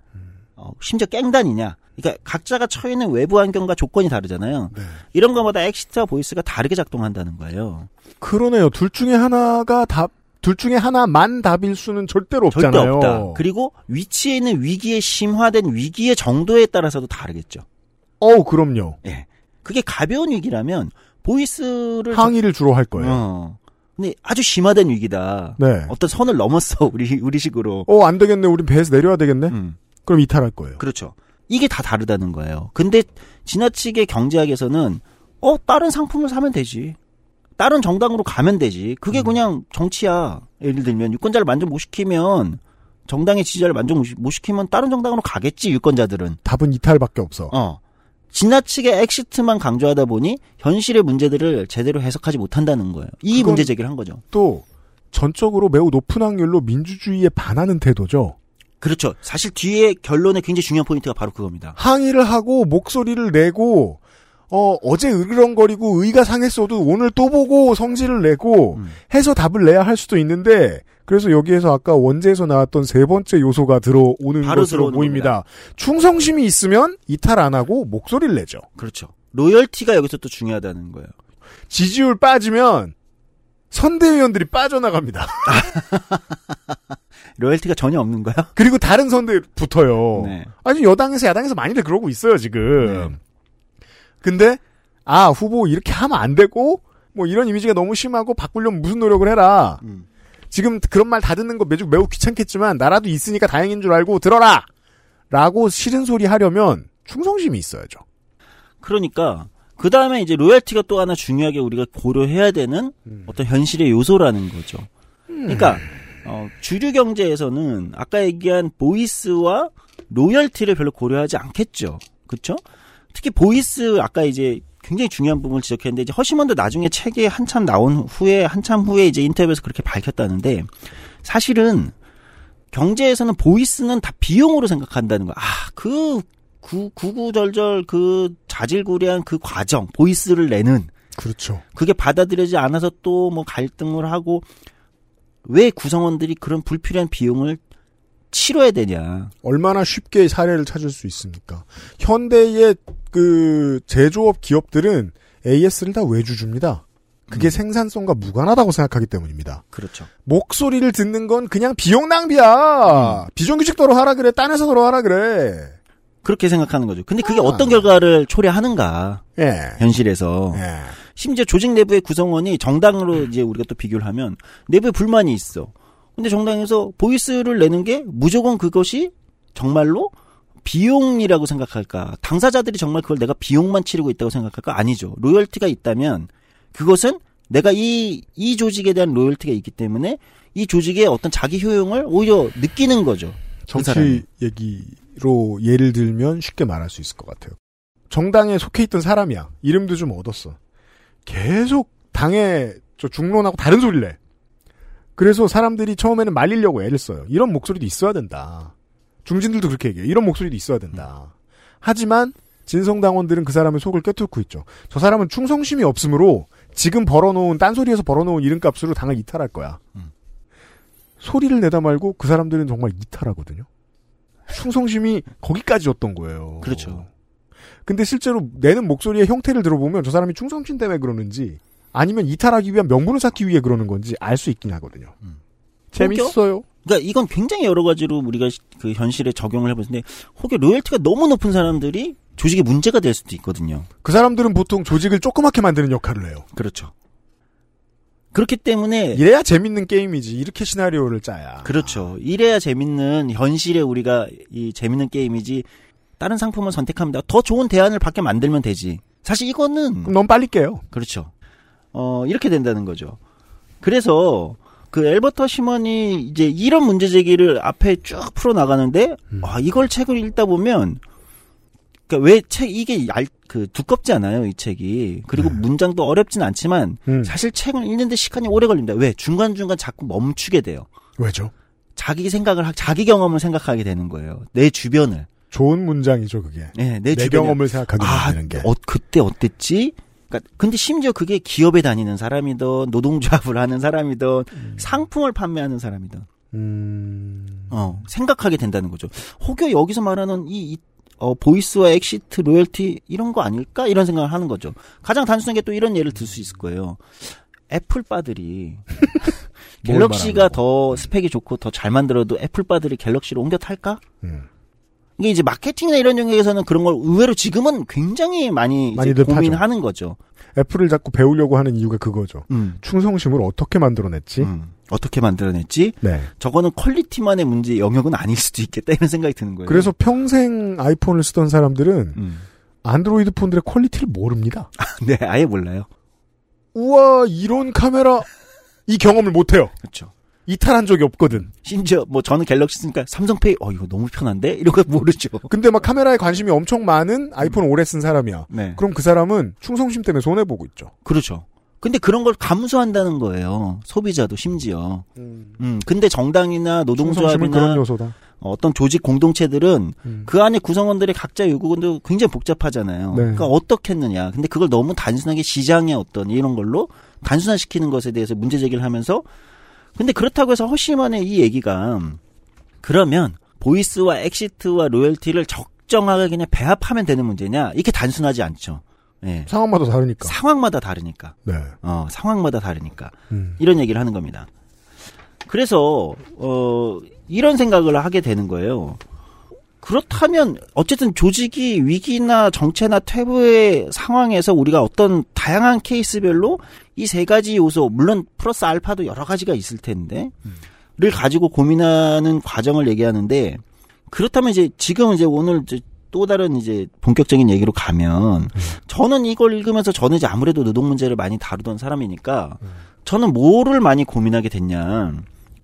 어, 심지어 갱단이냐. 그러니까 각자가 처해 있는 외부 환경과 조건이 다르잖아요. 네. 이런 것마다 exit와 voice가 다르게 작동한다는 거예요. 그러네요. 둘 중에 하나가 답, 둘 중에 하나만 답일 수는 절대로 절대 없잖아요. 없다. 그리고 위치에 있는 위기에 심화된 위기의 정도에 따라서도 다르겠죠. 어우, 그럼요. 예. 그게 가벼운 위기라면 voice를 항의를 주로 할 거예요. 어. 근데 아주 심화된 위기다. 네. 어떤 선을 넘었어 우리 우리식으로. 어, 안 되겠네. 우린 배에서 내려야 되겠네. 음. 그럼 이탈할 거예요. 그렇죠. 이게 다 다르다는 거예요. 근데 지나치게 경제학에서는 어 다른 상품을 사면 되지. 다른 정당으로 가면 되지. 음. 그게 그냥 정치야. 예를 들면 유권자를 만족 못 시키면 정당의 지지자를 만족 못 시키면 다른 정당으로 가겠지 유권자들은. 답은 이탈밖에 없어. 어. 지나치게 exit만 강조하다 보니 현실의 문제들을 제대로 해석하지 못한다는 거예요. 이 문제 제기를 한 거죠. 또 전적으로 매우 높은 확률로 민주주의에 반하는 태도죠. 그렇죠. 사실 뒤에 결론에 굉장히 중요한 포인트가 바로 그겁니다. 항의를 하고 목소리를 내고 어, 어제 으르렁거리고 의가 상했어도 오늘 또 보고 성질을 내고 음. 해서 답을 내야 할 수도 있는데 그래서 여기에서 아까 원제에서 나왔던 세 번째 요소가 들어오는 것으로 보입니다. 충성심이 있으면 이탈 안 하고 목소리를 내죠. 그렇죠. 로열티가 여기서 또 중요하다는 거예요. 지지율 빠지면 선대위원들이 빠져나갑니다. 로열티가 전혀 없는 거야? 그리고 다른 선대 붙어요. 네. 아니 여당에서 야당에서 많이들 그러고 있어요 지금. 네. 근데 아 후보 이렇게 하면 안 되고 뭐 이런 이미지가 너무 심하고 바꾸려면 무슨 노력을 해라. 음. 지금 그런 말 다 듣는 거 매주 매우 귀찮겠지만 나라도 있으니까 다행인 줄 알고 들어라. 라고 싫은 소리 하려면 충성심이 있어야죠. 그러니까 그 다음에 이제 loyalty가 또 하나 중요하게 우리가 고려해야 되는 음. 어떤 현실의 요소라는 거죠. 그러니까 어, 주류 경제에서는 아까 얘기한 voice와 loyalty를 별로 고려하지 않겠죠. 그렇죠? 특히 voice 아까 이제 굉장히 중요한 부분을 지적했는데 이제 허시먼도 나중에 책에 한참 나온 후에 한참 후에 이제 인터뷰에서 그렇게 밝혔다는데 사실은 경제에서는 voice는 다 비용으로 생각한다는 거야. 아, 그 구, 구구절절 그 자질구레한 그 과정, 보이스를 내는 그렇죠. 그게 받아들여지지 않아서 또 뭐 갈등을 하고 왜 구성원들이 그런 불필요한 비용을 치러야 되냐. 얼마나 쉽게 사례를 찾을 수 있습니까? 현대의 그 제조업 기업들은 AS를 다 외주줍니다. 그게 음. 생산성과 무관하다고 생각하기 때문입니다. 그렇죠. 목소리를 듣는 건 그냥 비용 낭비야. 비정규직도로 하라 그래. 딴 회사도로 하라 그래. 그렇게 생각하는 거죠. 근데 그게 아. 어떤 결과를 초래하는가, 예. 현실에서. 예. 심지어 조직 내부의 구성원이 정당으로 이제 우리가 또 비교를 하면 내부에 불만이 있어. 근데 정당에서 보이스를 내는 게 무조건 그것이 정말로 비용이라고 생각할까? 당사자들이 정말 그걸 내가 비용만 치르고 있다고 생각할까? 아니죠. 로열티가 있다면 그것은 내가 이, 이 조직에 대한 로열티가 있기 때문에 이 조직의 어떤 자기 효용을 오히려 느끼는 거죠. 그. 정치 얘기로 예를 들면 쉽게 말할 수 있을 것 같아요. 정당에 속해 있던 사람이야. 이름도 좀 얻었어. 계속 당에 저 중론하고 다른 소리를 내. 그래서 사람들이 처음에는 말리려고 애를 써요. 이런 목소리도 있어야 된다. 중진들도 그렇게 얘기해요. 이런 목소리도 있어야 된다. 하지만 진성당원들은 그 사람의 속을 꿰뚫고 있죠. 저 사람은 충성심이 없으므로 지금 벌어놓은 딴소리에서 벌어놓은 이름값으로 당을 이탈할 거야. 음. 소리를 내다 말고 그 사람들은 정말 이탈하거든요. 충성심이 거기까지였던 거예요. 그렇죠. 근데 실제로 내는 목소리의 형태를 들어보면 저 사람이 충성심 때문에 그러는지 아니면 이탈하기 위한 명분을 쌓기 위해 그러는 건지 알 수 있긴 하거든요. 음. 재밌어요. 그러니까 이건 굉장히 여러 가지로 우리가 시- 그 현실에 적용을 해보는데 혹여 로열티가 너무 높은 사람들이 조직에 문제가 될 수도 있거든요. 그 사람들은 보통 조직을 조그맣게 만드는 역할을 해요. 그렇죠. 그렇기 때문에 이래야 재밌는 게임이지. 이렇게 시나리오를 짜야. 그렇죠. 이래야 재밌는 현실에 우리가 이 재밌는 게임이지 다른 상품을 선택합니다. 더 좋은 대안을 밖에 만들면 되지. 사실 이거는 그럼 넌 빨리 깨요. 그렇죠. 어, 이렇게 된다는 거죠. 그래서 그 엘버터 시먼이 이제 이런 문제 제기를 앞에 쭉 풀어 나가는데 음. 아, 이걸 책을 읽다 보면 그러니까 왜 책 이게 얇, 그 두껍지 않아요, 이 책이. 그리고 문장도 어렵진 않지만 음. 사실 책을 읽는데 시간이 오래 걸립니다. 왜? 중간 중간 자꾸 멈추게 돼요. 왜죠? 자기 생각을 하, 자기 경험을 생각하게 되는 거예요. 내 주변을. 좋은 문장이죠, 그게. 예, 내 내, 주변을. 경험을 생각하게 아, 만드는 게. 어, 그때 어땠지? 그러니까 근데 심지어 그게 기업에 다니는 사람이든 노동조합을 하는 사람이든 상품을 판매하는 사람이든 음. 어, 생각하게 된다는 거죠. 혹여 여기서 말하는 이, 이 어, voice와 exit, loyalty 이런 거 아닐까? 이런 생각을 하는 거죠. 가장 단순하게 또 이런 예를 들 수 있을 거예요. 애플빠들이 뭘 갤럭시가 더 스펙이 좋고 더 잘 만들어도 애플빠들이 갤럭시로 옮겨 탈까? 음. 이게 이제 마케팅이나 이런 영역에서는 그런 걸 의외로 지금은 굉장히 많이. 고민하는 거죠. 애플을 자꾸 배우려고 하는 이유가 그거죠. 음. 충성심을 어떻게 만들어냈지? 음. 어떻게 만들어냈지? 네. 저거는 quality만의 문제 영역은 아닐 수도 있겠다 이런 생각이 드는 거예요. 그래서 평생 아이폰을 쓰던 사람들은 음. 안드로이드 폰들의 quality를 모릅니다. 네, 아예 몰라요. 우와, 이런 카메라. 이 경험을 못해요. 그렇죠. 이탈한 적이 없거든. 심지어 뭐 저는 갤럭시 쓰니까 삼성페이 어 이거 너무 편한데 이런 거 모르죠. 근데 막 카메라에 관심이 엄청 많은 아이폰 오래 쓴 사람이야. 네. 그럼 그 사람은 충성심 때문에 손해 보고 있죠. 그렇죠. 근데 그런 걸 감수한다는 거예요. 소비자도 심지어. 음. 근데 정당이나 노동조합이나. 어떤 조직 공동체들은 음. 그 안에 구성원들의 각자 요구도 굉장히 복잡하잖아요. 네. 그러니까 어떻게 했느냐. 근데 그걸 너무 단순하게 시장의 어떤 이런 걸로 단순화시키는 것에 대해서 문제 제기를 하면서 근데 그렇다고 해서 허시먼의 이 얘기가 그러면 voice와 exit와 loyalty를 적정하게 그냥 배합하면 되는 문제냐? 이렇게 단순하지 않죠. 예. 상황마다 다르니까. 상황마다 다르니까. 네. 어, 상황마다 다르니까. 음. 이런 얘기를 하는 겁니다. 그래서 어 이런 생각을 하게 되는 거예요. 그렇다면 어쨌든 조직이 위기나 정체나 퇴보의 상황에서 우리가 어떤 다양한 케이스별로 이 세 가지 요소 물론 플러스 알파도 여러 가지가 있을 텐데 를 가지고 고민하는 과정을 얘기하는데 그렇다면 이제 지금 이제 오늘 이제 또 다른 이제 본격적인 얘기로 가면 저는 이걸 읽으면서 저는 이제 아무래도 노동 문제를 많이 다루던 사람이니까 저는 뭐를 많이 고민하게 됐냐.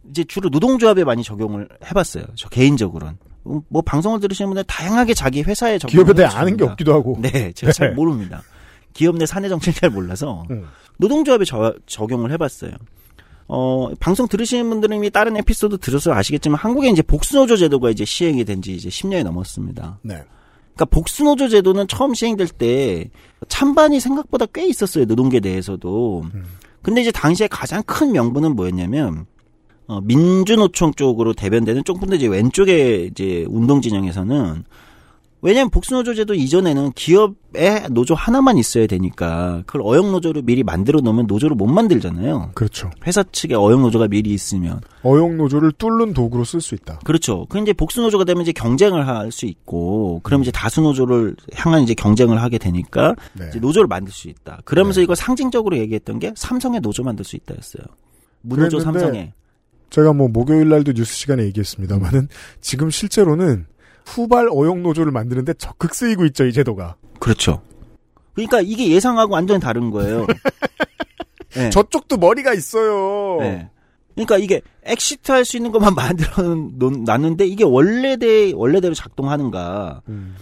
이제 주로 노동조합에 많이 적용을 해봤어요. 저 개인적으로는. 음, 뭐 방송을 들으시는 분들 다양하게 자기 회사에 적용. 기업에 대해 아는 게 없기도 하고. 네, 제가 잘 네. 모릅니다. 기업 내 사내 정책을 잘 몰라서 음. 노동조합에 저- 적용을 해봤어요. 어, 방송 들으시는 분들은 이미 다른 에피소드 들어서 아시겠지만 한국에 이제 복수노조 제도가 이제 시행이 된 지 이제 10년이 넘었습니다. 네. 그러니까 복수노조 제도는 처음 시행될 때 찬반이 생각보다 꽤 있었어요. 노동계 내에서도. 근데 이제 당시에 가장 큰 명분은 뭐였냐면 어, 민주노총 쪽으로 대변되는 조금 더 이제 왼쪽의 이제 운동 진영에서는 왜냐하면 복수노조 제도 이전에는 기업에 노조 하나만 있어야 되니까 그걸 어용 노조로 미리 만들어 놓으면 노조를 못 만들잖아요. 그렇죠. 회사 측에 어용 노조가 미리 있으면 어용 노조를 뚫는 도구로 쓸 수 있다. 그렇죠. 그 이제 복수 노조가 되면 이제 경쟁을 할 수 있고, 그럼 이제 다수 노조를 향한 이제 경쟁을 하게 되니까 네. 이제 노조를 만들 수 있다. 그러면서 이걸 상징적으로 얘기했던 게 삼성의 노조 만들 수 있다였어요. 무노조 그랬는데 삼성에. 제가 뭐 목요일 날도 뉴스 시간에 얘기했습니다만은 지금 실제로는 후발 어용 노조를 만드는데 적극 쓰이고 있죠 이 제도가. 그렇죠. 그러니까 이게 예상하고 완전히 다른 거예요. 네. 저쪽도 머리가 있어요. 네. 그러니까 이게 exit 할 수 있는 것만 만들어 놓- 놨는데 이게 원래대 원래대로 작동하는가? 음.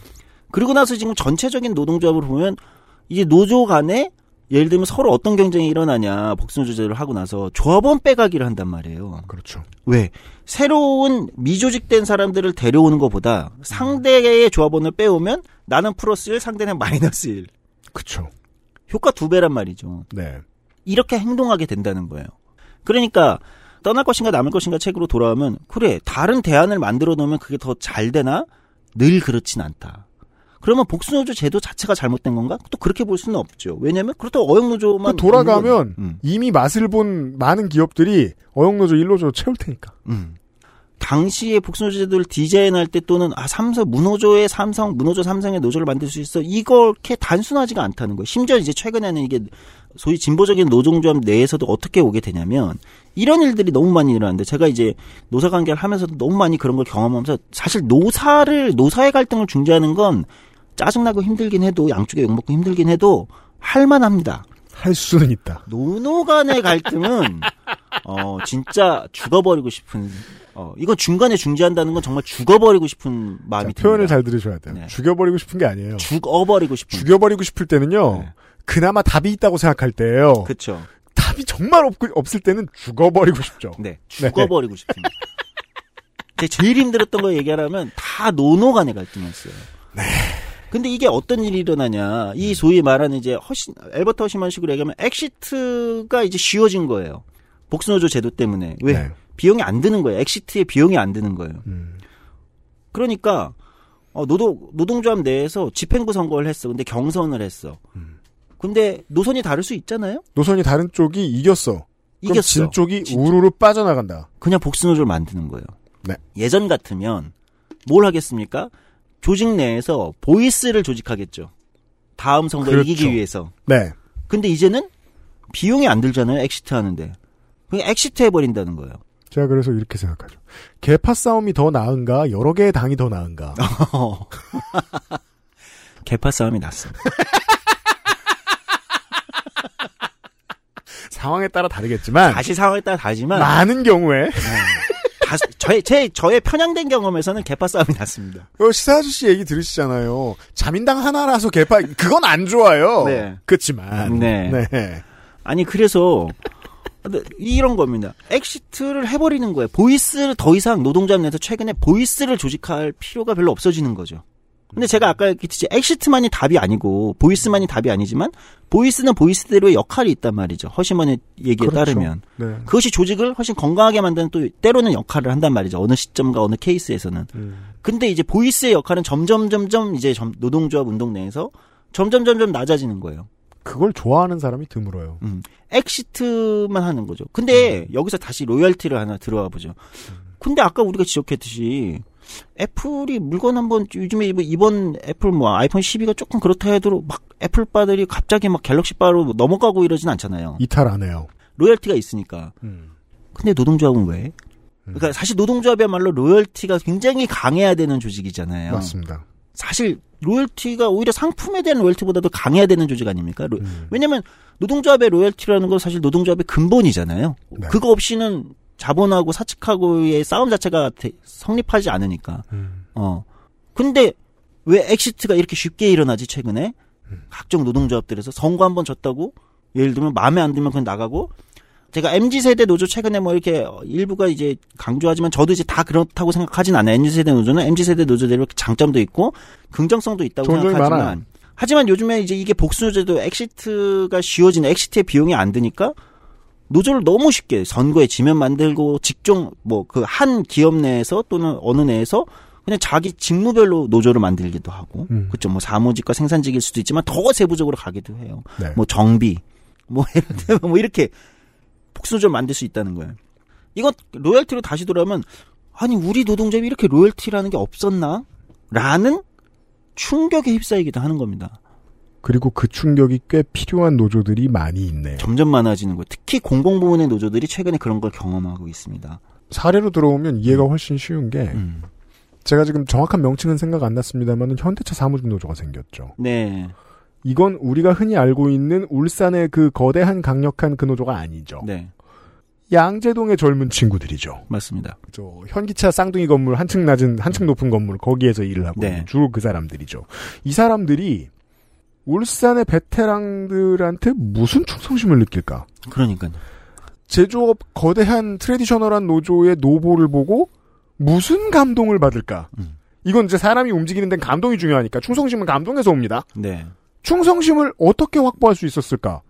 그리고 나서 지금 전체적인 노동조합을 보면 이제 노조 간에 예를 들면 서로 어떤 경쟁이 일어나냐 복수노조제를 하고 나서 조합원 빼가기를 한단 말이에요. 그렇죠. 왜? 새로운 미조직된 사람들을 데려오는 것보다 상대의 조합원을 빼오면 나는 플러스 1, 상대는 마이너스 1. 그렇죠. 효과 두 배란 말이죠. 네. 이렇게 행동하게 된다는 거예요. 그러니까 떠날 것인가 남을 것인가 책으로 돌아오면 그래 다른 대안을 만들어 놓으면 그게 더 잘 되나 늘 그렇진 않다. 그러면 복수노조 제도 자체가 잘못된 건가? 또 그렇게 볼 수는 없죠. 왜냐하면 그렇다고 어영노조만 그 돌아가면 음, 이미 맛을 본 많은 기업들이 어용 노조 일노조 채울 테니까. 음. 당시에 복수노조 제도를 디자인할 때 또는 아 삼성 무노조의 삼성 무노조 삼성의 노조를 만들 수 있어 이렇게 단순하지가 않다는 거예요. 심지어 이제 최근에는 이게 소위 진보적인 노동조합 내에서도 어떻게 오게 되냐면 이런 일들이 너무 많이 일어나는데 제가 이제 노사 관계를 하면서도 너무 많이 그런 걸 경험하면서 사실 노사를 노사의 갈등을 중재하는 건 짜증나고 힘들긴 해도 양쪽에 욕먹고 힘들긴 해도 할만합니다. 할 수는 있다. 노노 간의 갈등은 어 진짜 죽어버리고 싶은 어 이건 중간에 중재한다는 건 정말 죽어버리고 싶은 자, 마음이 표현을 듭니다. 잘 들으셔야 돼요. 네. 죽여버리고 싶은 게 아니에요. 죽어버리고 싶은 죽여버리고 싶을 때는요. 네. 그나마 답이 있다고 생각할 때예요. 그렇죠. 답이 정말 없, 없을 때는 죽어버리고 싶죠. 네 죽어버리고 싶습니다. 제가 제일 힘들었던 거 얘기하라면 다 노노 간의 갈등이었어요. 네. 근데 이게 어떤 일이 일어나냐. 이 소위 말하는 이제 허신, 앨버트 허시만식으로 얘기하면 exit가 이제 쉬워진 거예요. 복수노조 제도 때문에. 왜? 네. 비용이 안 드는 거예요. exit에 비용이 안 드는 거예요. 음. 그러니까 어, 노동 노동조합 내에서 집행부 선거를 했어. 근데 경선을 했어. 음. 근데 노선이 다를 수 있잖아요. 노선이 다른 쪽이 이겼어. 이겼어. 진 쪽이 진- 우르르 빠져나간다. 그냥 복수노조를 만드는 거예요. 네. 예전 같으면 뭘 하겠습니까? 조직 내에서 voice를 조직하겠죠. 다음 선거 에 그렇죠. 이기기 위해서. 네. 근데 이제는 비용이 안 들잖아요. exit 하는데. 그냥 exit 해버린다는 거예요. 제가 그래서 이렇게 생각하죠. 계파 싸움이 더 나은가, 여러 개의 당이 더 나은가. 계파 싸움이 났습니다. 상황에 따라 다르겠지만, 다시 상황에 따라 다르지만 많은 경우에, 다, 저의 제 저의 편향된 경험에서는 계파 싸움이 났습니다. 어, 시사 아저씨 얘기 들으시잖아요. 자민당 하나라서 계파, 그건 안 좋아요. 네. 그렇지만. 네. 네. 아니 그래서 이런 겁니다. exit를 해버리는 거예요. voice를 더 이상 노동자 내에서 최근에 voice를 조직할 필요가 별로 없어지는 거죠. 근데 제가 아까 얘기했듯이 exit만이 답이 아니고 voice만이 답이 아니지만 voice는 voice대로의 역할이 있단 말이죠. 허시먼의 얘기에 그렇죠. 따르면 네. 그것이 조직을 훨씬 건강하게 만드는 또 때로는 역할을 한단 말이죠. 어느 시점과 어느 케이스에서는. 음. 근데 이제 voice의 역할은 점점 점점 이제 점- 노동조합 운동 내에서 점점 점점 낮아지는 거예요. 그걸 좋아하는 사람이 드물어요. 음. exit만 하는 거죠. 근데 여기서 다시 loyalty를 하나 들어와 보죠. 근데 아까 우리가 지적했듯이 애플이 물건 한번 요즘에 뭐 이번 애플 뭐 아이폰 12가 조금 그렇다 해도 막 애플 빠들이 갑자기 막 갤럭시 빠로 넘어가고 이러진 않잖아요. 이탈 안 해요. loyalty가 있으니까. 음. 근데 노동조합은 왜? 그러니까 사실 노동조합이야말로 loyalty가 굉장히 강해야 되는 조직이잖아요. 맞습니다. 사실 loyalty가 오히려 상품에 대한 loyalty보다도 강해야 되는 조직 아닙니까? 로- 음. 왜냐면 노동조합의 loyalty라는 건 사실 노동조합의 근본이잖아요. 네. 그거 없이는 자본하고 사측하고의 싸움 자체가 대- 성립하지 않으니까. 음. 어. 근데 왜 exit가 이렇게 쉽게 일어나지 최근에? 음. 각종 노동조합들에서 선거 한 번 졌다고 예를 들면 마음에 안 들면 그냥 나가고 제가 MZ 세대 노조 최근에 뭐 이렇게 일부가 이제 강조하지만 저도 이제 다 그렇다고 생각하진 않아요. MZ 세대 노조는 MZ 세대 노조대로 장점도 있고 긍정성도 있다고 생각하지만 많아요. 하지만 요즘에 이제 이게 복수노조도 exit가 쉬워지는 exit의 비용이 안 드니까 노조를 너무 쉽게 선거에 지면 만들고 직종 뭐 그 한 기업 내에서 또는 어느 내에서 그냥 자기 직무별로 노조를 만들기도 하고 음. 그죠 뭐 사무직과 생산직일 수도 있지만 더 세부적으로 가기도 해요. 네. 뭐 정비 뭐 예를 들면 뭐 이렇게 복수노조를 만들 수 있다는 거예요. 이건 로열티로 다시 돌아오면 아니 우리 노동자이 이렇게 로열티라는 게 없었나? 라는 충격에 휩싸이기도 하는 겁니다. 그리고 그 충격이 꽤 필요한 노조들이 많이 있네요. 점점 많아지는 거예요. 특히 공공부문의 노조들이 최근에 그런 걸 경험하고 있습니다. 사례로 들어오면 이해가 훨씬 쉬운 게 음. 제가 지금 정확한 명칭은 생각 안 났습니다만 현대차 사무직 노조가 생겼죠. 네. 이건 우리가 흔히 알고 있는 울산의 그 거대한 강력한 그 노조가 아니죠. 네. 양재동의 젊은 친구들이죠. 맞습니다. 저 현기차 쌍둥이 건물 한층 낮은 한층 높은 건물 거기에서 일을 하고 네. 주로 그 사람들이죠. 이 사람들이 울산의 베테랑들한테 무슨 충성심을 느낄까? 그러니까요. 제조업 거대한 traditional한 노조의 노보를 보고 무슨 감동을 받을까? 음. 이건 이제 사람이 움직이는 데는 감동이 중요하니까 충성심은 감동에서 옵니다. 네. 충성심을 어떻게 확보할 수 있었을까?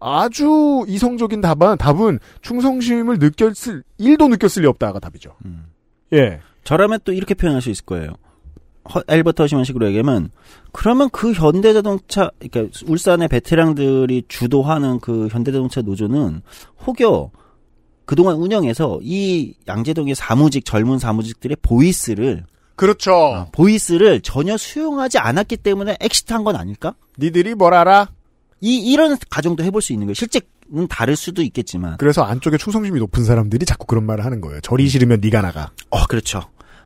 아주 이성적인 답은 답은 충성심을 느꼈을 일도 느꼈을 리 없다가 답이죠. 음. 예. 저라면 또 이렇게 표현할 수 있을 거예요. 허- 앨버트 허시먼식으로 얘기하면 그러면 그 현대자동차 그러니까 울산의 베테랑들이 주도하는 그 현대자동차 노조는 혹여 그동안 운영해서 이 양재동의 사무직 젊은 사무직들의 voice를 그렇죠. 아, voice를 전혀 수용하지 않았기 때문에 exit한 건 아닐까? 니들이 뭘 알아? 이 이런 가정도 해볼 수 있는 거예요. 실제는 다를 수도 있겠지만. 그래서 안쪽에 충성심이 높은 사람들이 자꾸 그런 말을 하는 거예요. 절이 싫으면 네가 나가. 어, 그렇죠.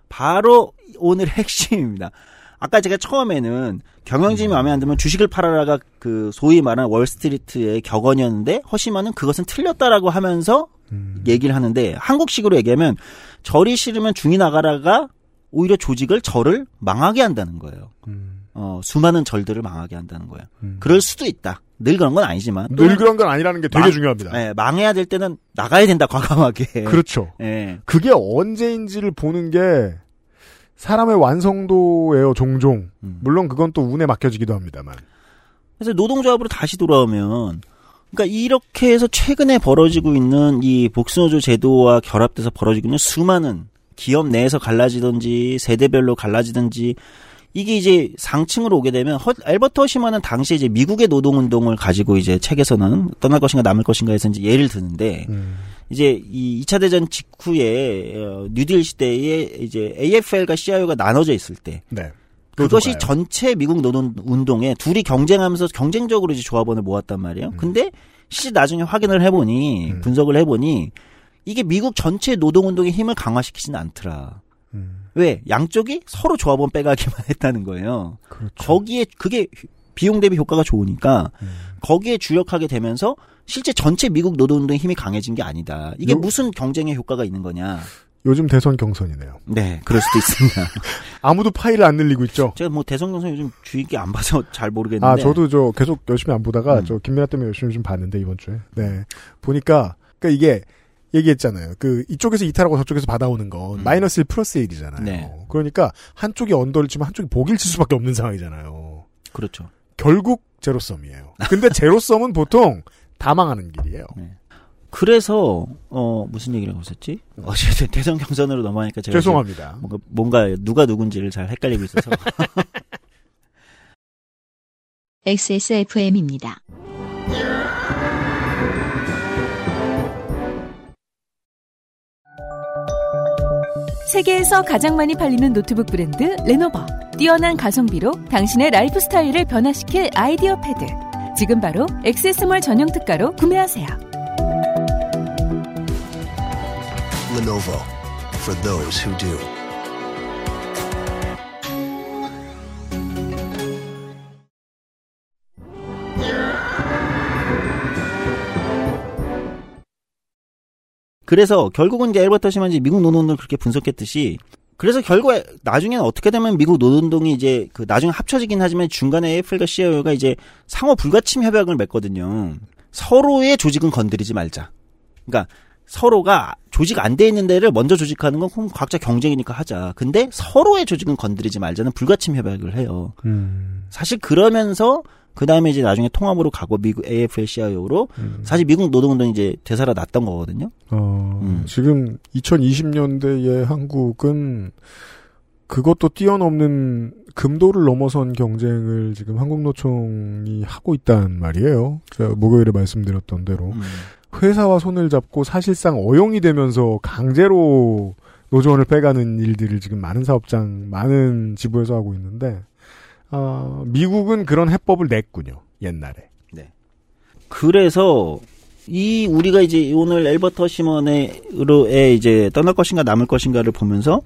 바로 오늘 핵심입니다. 아까 제가 처음에는 경영진이 마음에 안 들면 주식을 팔아라가 그 소위 말하는 월스트리트의 격언이었는데 허시만은 그것은 틀렸다라고 하면서 얘기를 하는데 한국식으로 얘기하면 절이 싫으면 중이 나가라가 오히려 조직을 절을 망하게 한다는 거예요. 어, 수많은 절들을 망하게 한다는 거예요. 그럴 수도 있다. 늘 그런 건 아니지만. 늘 그런 건 아니라는 게 되게 망- 중요합니다. 네, 망해야 될 때는 나가야 된다, 과감하게. 그렇죠. 예. 그게 언제인지를 보는 게 사람의 완성도예요, 종종. 음. 물론 그건 또 운에 맡겨지기도 합니다만. 그래서 노동조합으로 다시 돌아오면 그러니까 이렇게 해서 최근에 벌어지고 있는 이 복수노조 제도와 결합돼서 벌어지고 있는 수많은 기업 내에서 갈라지든지 세대별로 갈라지든지 이게 이제 상층으로 오게 되면 허, 엘버트 허시만은 당시에 이제 미국의 노동운동을 가지고 이제 책에서는 떠날 것인가 남을 것인가 해서 이제 예를 드는데 이제 이 2차 대전 직후에 어, 뉴딜 시대에 이제 AFL과 CIO가 나눠져 있을 때 네. 그것이. 전체 미국 노동 운동에 둘이 경쟁하면서 경쟁적으로 이제 조합원을 모았단 말이에요. 음. 근데 실제 나중에 확인을 해보니 분석을 해보니 이게 미국 전체 노동 운동의 힘을 강화시키지는 않더라. 음. 왜 양쪽이 서로 조합원 빼가기만 했다는 거예요. 그렇죠. 거기에 그게 비용 대비 효과가 좋으니까 음. 거기에 주력하게 되면서 실제 전체 미국 노동 운동의 힘이 강해진 게 아니다. 이게 요- 무슨 경쟁의 효과가 있는 거냐? 요즘 대선 경선이네요. 네, 그럴 수도 있습니다. 아무도 파일을 안 늘리고 있죠. 제가 뭐 대선 경선 요즘 주의 깊게 안 봐서 잘 모르겠는데. 아, 저도 저 계속 열심히 안 보다가 음. 저 김민아 때문에 열심히 좀 봤는데 이번 주에. 네. 보니까 그러니까 이게 얘기했잖아요. 그 이쪽에서 이탈하고 저쪽에서 받아오는 건 음. 마이너스 1 플러스 1이잖아요. 네. 그러니까 한쪽이 언더를 치면 한쪽이 복일 칠 수밖에 없는 상황이잖아요. 그렇죠. 결국 제로섬이에요. 근데 제로섬은 보통 다 망하는 길이에요. 그래서 어 무슨 얘기를 하고 있었지? 어쨌든 대선 경선으로 넘어가니까 제가 죄송합니다. 뭔가, 뭔가 누가 누군지를 잘 헷갈리고 있어서 XSFM입니다. 세계에서 가장 많이 팔리는 노트북 브랜드 레노버. 뛰어난 가성비로 당신의 라이프 스타일을 변화시킬 IdeaPad. 지금 바로 액세스몰 전용 특가로 구매하세요. Lenovo for those who do. 그래서 결국은 이제 엘버터 시먼지 미국 노동운동을 그렇게 분석했듯이 그래서 결국에 나중에는 어떻게 되면 미국 노동운동이 이제 그 나중에 합쳐지긴 하지만 중간에 애플과 CIO가 이제 상호 불가침 협약을 맺거든요. 서로의 조직은 건드리지 말자. 그러니까 서로가 조직 안 돼 있는 데를 먼저 조직하는 건 그럼 각자 경쟁이니까 하자. 근데 서로의 조직은 건드리지 말자는 불가침 협약을 해요. 음. 사실 그러면서 그 다음에 이제 나중에 통합으로 가고 미국 AFL-CIO로 사실 미국 노동운동이 이제 되살아 났던 거거든요. 어, 음. 지금 2020년대의 한국은 그것도 뛰어넘는 금도를 넘어선 경쟁을 지금 한국노총이 하고 있단 말이에요. 제가 목요일에 말씀드렸던 대로. 음. 회사와 손을 잡고 사실상 어용이 되면서 강제로 노조원을 빼가는 일들을 지금 많은 사업장, 많은 지부에서 하고 있는데, 아, 미국은 그런 해법을 냈군요. 옛날에. 그래서 이 우리가 이제 오늘 앨버트 허시먼의 이제 떠날 것인가 남을 것인가를 보면서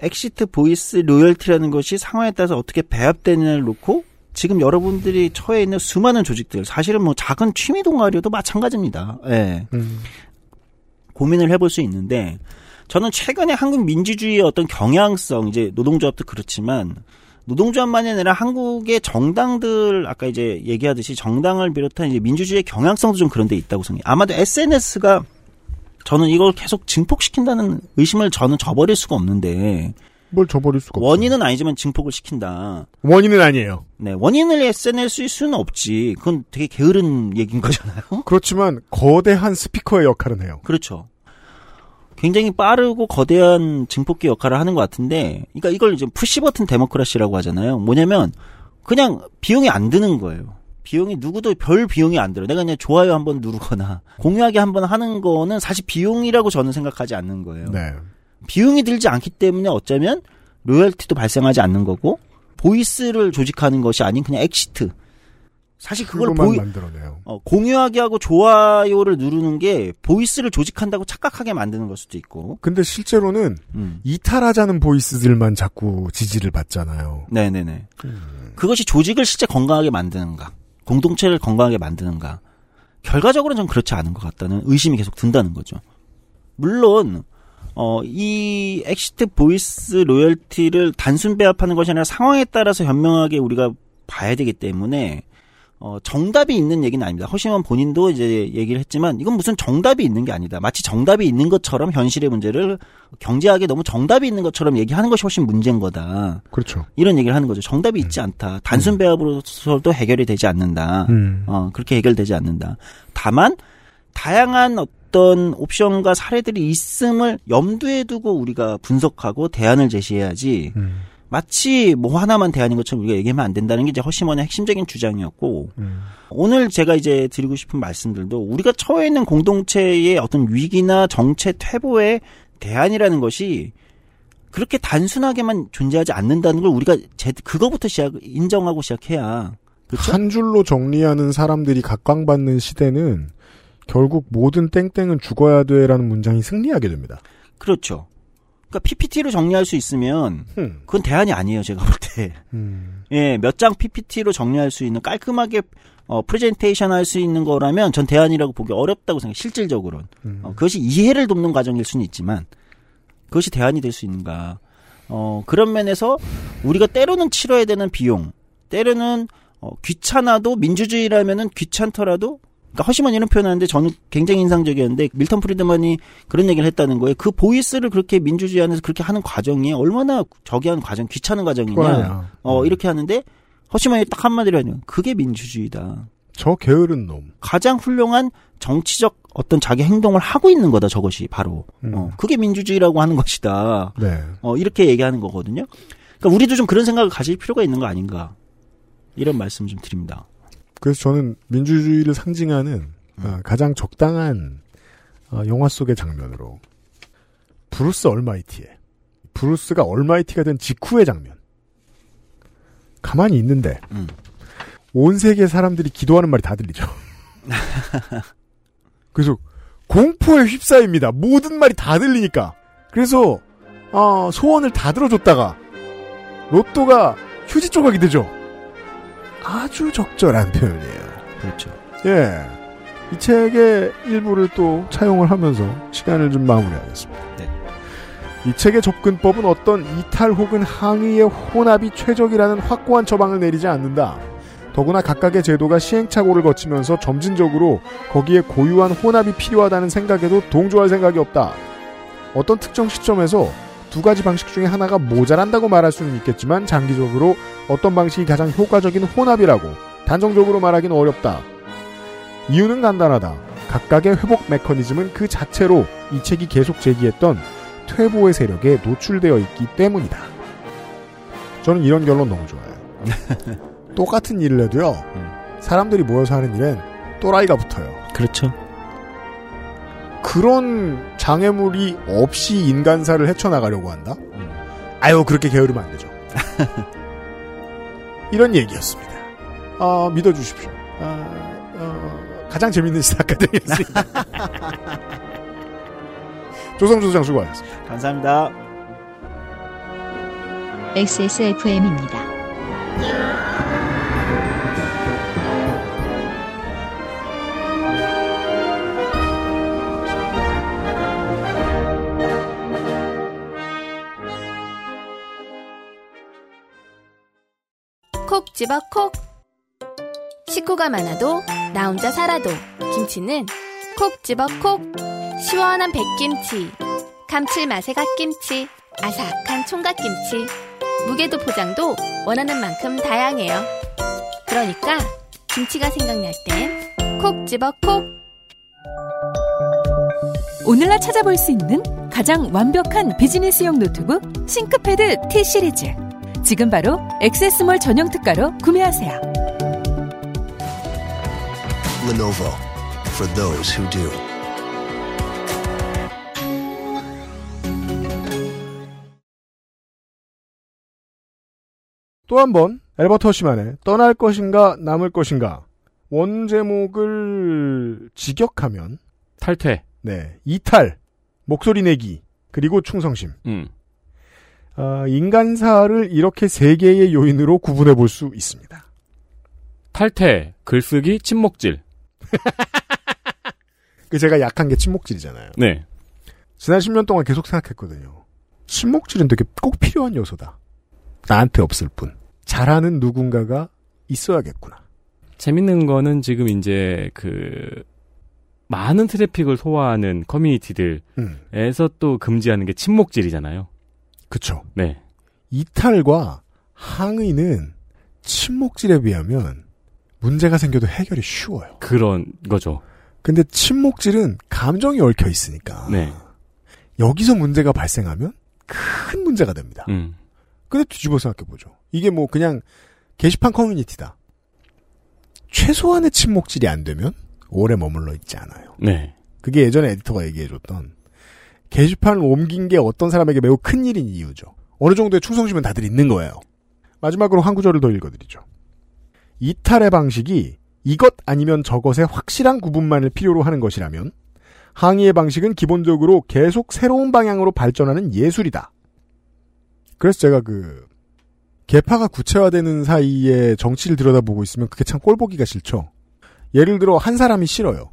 exit voice loyalty라는 것이 상황에 따라서 어떻게 배합되느냐를 놓고 지금 여러분들이 처해 있는 수많은 조직들 사실은 뭐 작은 취미 동아리도 마찬가지입니다. 예. 음. 고민을 해볼 수 있는데 저는 최근에 한국 민주주의의 어떤 경향성 이제 노동조합도 그렇지만 노동조합만이 아니라 한국의 정당들 아까 이제 얘기하듯이 정당을 비롯한 이제 민주주의의 경향성도 좀 그런 데 있다고 생각해요. 아마도 SNS가 저는 이걸 계속 증폭시킨다는 의심을 저는 저버릴 수가 없는데 뭘 저버릴 수가 없어요. 원인은 아니지만 증폭을 시킨다. 원인은 아니에요. 네, 원인을 SNS일 수는 없지. 그건 되게 게으른 얘기인 거잖아요. 그렇지만 거대한 스피커의 역할은 해요. 그렇죠. 굉장히 빠르고 거대한 증폭기 역할을 하는 것 같은데, 그러니까 이걸 이제 푸시 버튼 데모크라시라고 하잖아요. 뭐냐면 그냥 비용이 안 드는 거예요. 비용이 누구도 별 비용이 안 들어. 내가 그냥 좋아요 한번 누르거나 공유하기 한번 하는 거는 사실 비용이라고 저는 생각하지 않는 거예요. 네. 비용이 들지 않기 때문에 어쩌면 loyalty도 발생하지 않는 거고 voice를 조직하는 것이 아닌 그냥 exit. 사실 그걸 보이, 만들어내요. 어, 공유하기 하고 좋아요를 누르는 게 voice를 조직한다고 착각하게 만드는 걸 수도 있고. 근데 실제로는 음. 이탈하자는 voice들만 자꾸 지지를 받잖아요. 네네네. 그것이 조직을 실제 건강하게 만드는가, 공동체를 건강하게 만드는가. 결과적으로는 좀 그렇지 않은 것 같다는 의심이 계속 든다는 거죠. 물론, 어, 이 exit voice loyalty를 단순 배합하는 것이 아니라 상황에 따라서 현명하게 우리가 봐야 되기 때문에, 어, 정답이 있는 얘기는 아닙니다. 허시먼 본인도 이제 얘기를 했지만, 이건 무슨 정답이 있는 게 아니다. 마치 정답이 있는 것처럼 현실의 문제를 경제학에 너무 정답이 있는 것처럼 얘기하는 것이 훨씬 문제인 거다. 그렇죠. 이런 얘기를 하는 거죠. 정답이 있지 않다. 단순 배합으로서도 해결이 되지 않는다. 음. 어, 그렇게 해결되지 않는다. 다만 다양한 어떤 옵션과 사례들이 있음을 염두에 두고 우리가 분석하고 대안을 제시해야지 음. 마치 뭐 하나만 대안인 것처럼 우리가 얘기하면 안 된다는 게 이제 허심원의 핵심적인 주장이었고 음. 오늘 제가 이제 드리고 싶은 말씀들도 우리가 처해 있는 공동체의 어떤 위기나 정체 퇴보의 대안이라는 것이 그렇게 단순하게만 존재하지 않는다는 걸 우리가 제 그거부터 시작 인정하고 시작해야 그렇죠? 한 줄로 정리하는 사람들이 각광받는 시대는 결국 모든 땡땡은 죽어야 돼라는 문장이 승리하게 됩니다. 그렇죠. 그러니까 PPT로 정리할 수 있으면 음. 그건 대안이 아니에요, 제가 볼 때. 음. 예, 몇 장 PPT로 정리할 수 있는 깔끔하게 어, 프레젠테이션 할 수 있는 거라면 전 대안이라고 보기 어렵다고 생각해요. 실질적으로는. 음. 어, 그것이 이해를 돕는 과정일 수는 있지만 그것이 대안이 될 수 있는가. 어, 그런 면에서 우리가 때로는 치러야 되는 비용, 때로는 어, 귀찮아도 민주주의라면은 귀찮더라도 그러니까 허심한 이런 표현하는데 저는 굉장히 인상적이었는데 밀턴 프리드만이 그런 얘기를 했다는 거예요. 그 보이스를 그렇게 민주주의 안에서 그렇게 하는 과정이 얼마나 저기 하는 과정, 귀찮은 과정이냐. 그거야. 어, 이렇게 하는데 허심한이 딱 한마디로 하는 그게 민주주의다. 저 게으른 놈. 가장 훌륭한 정치적 어떤 자기 행동을 하고 있는 거다 저것이 바로 음. 어, 그게 민주주의라고 하는 것이다 네. 어, 이렇게 얘기하는 거거든요 그러니까 우리도 좀 그런 생각을 가질 필요가 있는 거 아닌가 이런 말씀 좀 드립니다 그래서 저는 민주주의를 상징하는 어, 가장 적당한 어, 영화 속의 장면으로 브루스 올마이티의 브루스가 올마이티가 된 직후의 장면. 가만히 있는데 음. 온 세계 사람들이 기도하는 말이 다 들리죠. 그래서 공포에 휩싸입니다. 모든 말이 다 들리니까. 그래서 어, 소원을 다 들어줬다가 로또가 휴지 조각이 되죠. 아주 적절한 표현이에요. 그렇죠 예. 이 책의 일부를 또 차용을 하면서 시간을 좀 마무리하겠습니다. 네. 이 책의 접근법은 어떤 이탈 혹은 항의의 혼합이 최적이라는 확고한 처방을 내리지 않는다. 더구나 각각의 제도가 시행착오를 거치면서 점진적으로 거기에 고유한 혼합이 필요하다는 생각에도 동조할 생각이 없다. 어떤 특정 시점에서 두 가지 방식 중에 하나가 모자란다고 말할 수는 있겠지만 장기적으로 어떤 방식이 가장 효과적인 혼합이라고 단정적으로 말하기는 어렵다. 이유는 간단하다. 각각의 회복 메커니즘은 그 자체로 이 책이 계속 제기했던 퇴보의 세력에 노출되어 있기 때문이다. 저는 이런 결론 너무 좋아요. 똑같은 일을 해도요. 사람들이 모여서 하는 일엔 또라이가 붙어요. 그렇죠 그런 장애물이 없이 인간사를 헤쳐나가려고 한다? 아유, 그렇게 게으르면 안 되죠. 이런 얘기였습니다. 어, 믿어주십시오. 어, 어, 가장 재밌는 시사가 되겠습니다. 조성주 소장 수고하셨습니다. 감사합니다 XSFM입니다. 콕 집어 콕. 식구가 많아도 나 혼자 살아도 김치는 콕 집어 콕. 시원한 백김치, 감칠맛의 갓김치, 아삭한 총각김치. 무게도 포장도 원하는 만큼 다양해요. 그러니까 김치가 생각날 땐 콕 집어 콕. 오늘날 찾아볼 수 있는 가장 완벽한 비즈니스용 노트북 ThinkPad T 시리즈. 지금 바로 액세스몰 전용 특가로 구매하세요. Lenovo for those who do. 또 한 번 엘버트 허시만의 떠날 것인가 남을 것인가 원 제목을 직역하면 탈퇴. 네 이탈 목소리 내기 그리고 충성심 음. 아, 인간사를 이렇게 세 개의 요인으로 구분해 볼 수 있습니다. 탈퇴, 글쓰기, 침묵질. 그 제가 약한 게 침묵질이잖아요. 네. 지난 10년 동안 계속 생각했거든요. 침묵질은 되게 꼭 필요한 요소다. 나한테 없을 뿐. 잘하는 누군가가 있어야겠구나. 재밌는 거는 지금 이제 그 많은 트래픽을 소화하는 커뮤니티들에서 음, 또 금지하는 게 침묵질이잖아요. 그쵸. 네. 이탈과 항의는 침묵질에 비하면 문제가 생겨도 해결이 쉬워요. 그런 거죠. 근데 침묵질은 감정이 얽혀 있으니까 네. 여기서 문제가 발생하면 큰 문제가 됩니다. 음. 근데 뒤집어 생각해보죠. 이게 뭐 그냥 게시판 커뮤니티다. 최소한의 침묵질이 안 되면 오래 머물러 있지 않아요. 네. 그게 예전에 에디터가 얘기해줬던 게시판을 옮긴 게 어떤 사람에게 매우 큰 일인 이유죠. 어느 정도의 충성심은 다들 있는 거예요. 마지막으로 한 구절을 더 읽어드리죠. 이탈의 방식이 이것 아니면 저것의 확실한 구분만을 필요로 하는 것이라면 항의의 방식은 기본적으로 계속 새로운 방향으로 발전하는 예술이다. 그래서 제가 그 개파가 구체화되는 사이에 정치를 들여다보고 있으면 그게 참 꼴보기가 싫죠. 예를 들어 한 사람이 싫어요.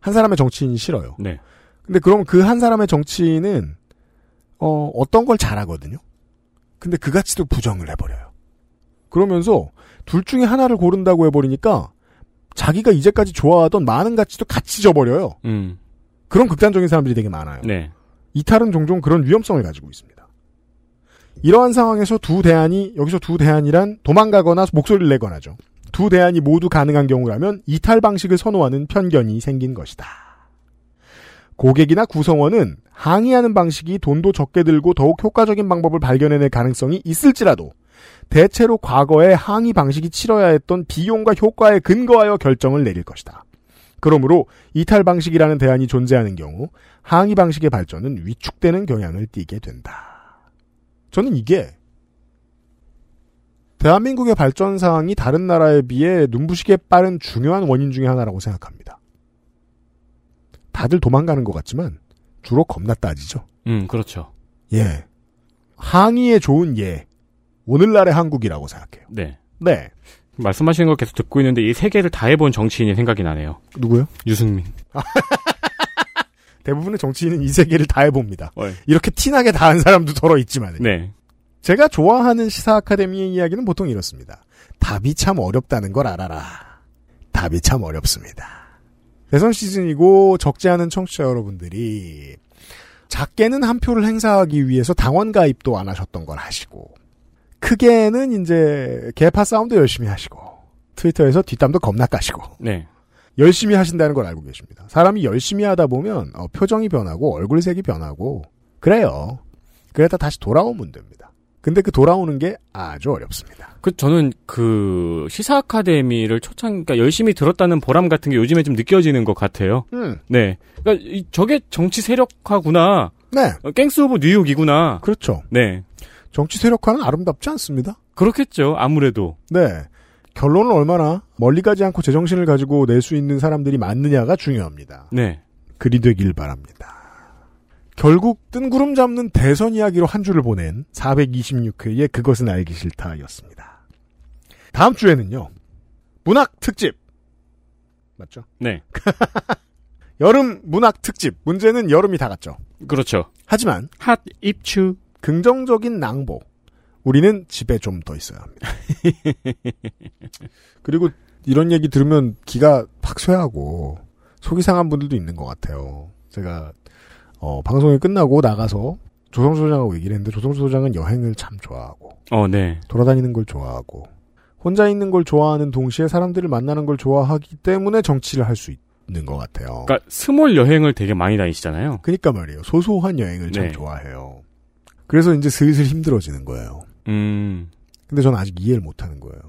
한 사람의 정치인이 싫어요. 네. 근데 그럼 그 한 사람의 정치인은 어, 어떤 걸 잘하거든요. 근데 그 가치도 부정을 해버려요. 그러면서 둘 중에 하나를 고른다고 해버리니까 자기가 이제까지 좋아하던 많은 가치도 같이 져버려요. 음. 그런 극단적인 사람들이 되게 많아요. 네. 이탈은 종종 그런 위험성을 가지고 있습니다. 이러한 상황에서 두 대안이 여기서 두 대안이란 도망가거나 목소리를 내거나죠. 두 대안이 모두 가능한 경우라면 이탈 방식을 선호하는 편견이 생긴 것이다. 고객이나 구성원은 항의하는 방식이 돈도 적게 들고 더욱 효과적인 방법을 발견해낼 가능성이 있을지라도 대체로 과거의 항의 방식이 치러야 했던 비용과 효과에 근거하여 결정을 내릴 것이다. 그러므로 이탈 방식이라는 대안이 존재하는 경우 항의 방식의 발전은 위축되는 경향을 띠게 된다. 저는 이게 대한민국의 발전 사항이 다른 나라에 비해 눈부시게 빠른 중요한 원인 중의 하나라고 생각합니다. 다들 도망가는 것 같지만 주로 겁나 따지죠. 음, 그렇죠. 예. 항의에 좋은 예. 오늘날의 한국이라고 생각해요. 네. 네. 말씀하시는 걸 계속 듣고 있는데 이 세 개를 다 해본 정치인이 생각이 나네요. 누구요? 유승민. 대부분의 정치인은 이 세계를 다 해봅니다. 어이. 이렇게 티나게 다 한 사람도 더러 있지만. 네. 제가 좋아하는 시사 아카데미의 이야기는 보통 이렇습니다. 답이 참 어렵다는 걸 알아라. 답이 참 어렵습니다. 대선 시즌이고 적지 않은 청취자 여러분들이 작게는 한 표를 행사하기 위해서 당원 가입도 안 하셨던 걸 하시고 크게는 이제 개파 싸움도 열심히 하시고 트위터에서 뒷담도 겁나 까시고 네. 열심히 하신다는 걸 알고 계십니다. 사람이 열심히 하다 보면 어, 표정이 변하고 얼굴색이 변하고 그래요. 그러다 다시 돌아오면 됩니다. 근데 그 돌아오는 게 아주 어렵습니다. 그 저는 그 시사 아카데미를 초창 그러니까 열심히 들었다는 보람 같은 게 요즘에 좀 느껴지는 것 같아요. 음. 네. 그러니까 이- 저게 정치 세력화구나. 네. 어, Gangs of New York이구나. 그렇죠. 네. 정치 세력화는 아름답지 않습니다. 그렇겠죠. 아무래도. 네. 결론은 얼마나 멀리 가지 않고 제정신을 가지고 낼 수 있는 사람들이 많느냐가 중요합니다. 네. 그리 되길 바랍니다. 결국 뜬구름 잡는 대선 이야기로 한 주를 보낸 426회의 그것은 알기 싫다였습니다. 다음 주에는요. 문학 특집. 맞죠? 네. 여름 문학 특집. 문제는 여름이 다 갔죠. 그렇죠. 하지만 핫 입추. 긍정적인 낭보. 우리는 집에 좀 더 있어야 합니다. 그리고 이런 얘기 들으면 기가 팍 쇠하고 속이 상한 분들도 있는 것 같아요. 제가 어, 방송이 끝나고 나가서 조성주 소장하고 얘기를 했는데 조성주 소장은 여행을 참 좋아하고 어, 네. 돌아다니는 걸 좋아하고 혼자 있는 걸 좋아하는 동시에 사람들을 만나는 걸 좋아하기 때문에 정치를 할 수 있는 것 같아요. 그러니까 small 여행을 되게 많이 다니시잖아요. 그러니까 말이에요. 소소한 여행을 참 네. 좋아해요. 그래서 이제 슬슬 힘들어지는 거예요. 음. 근데 저는 아직 이해를 못하는 거예요.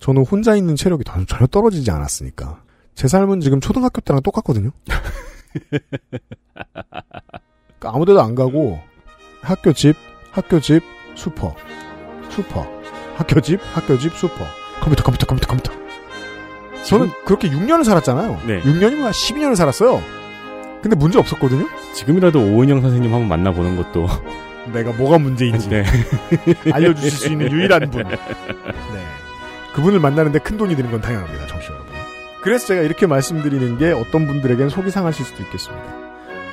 저는 혼자 있는 체력이 더- 전혀 떨어지지 않았으니까. 제 삶은 지금 초등학교 때랑 똑같거든요. 그러니까 아무데도 안 가고 학교 집, 학교 집, 슈퍼, 슈퍼, 학교 집, 학교 집, 슈퍼, 컴퓨터, 컴퓨터, 컴퓨터, 컴퓨터. 저는 그렇게 6년을 살았잖아요. 네. 6년이면 12년을 살았어요. 근데 문제 없었거든요. 지금이라도 오은영 선생님 한번 만나보는 것도. 내가 뭐가 문제인지 네. 알려주실 수 있는 유일한 분. 네. 그분을 만나는데 큰 돈이 드는 건 당연합니다, 청취자 여러분. 그래서 제가 이렇게 말씀드리는 게 어떤 분들에겐 속이 상하실 수도 있겠습니다.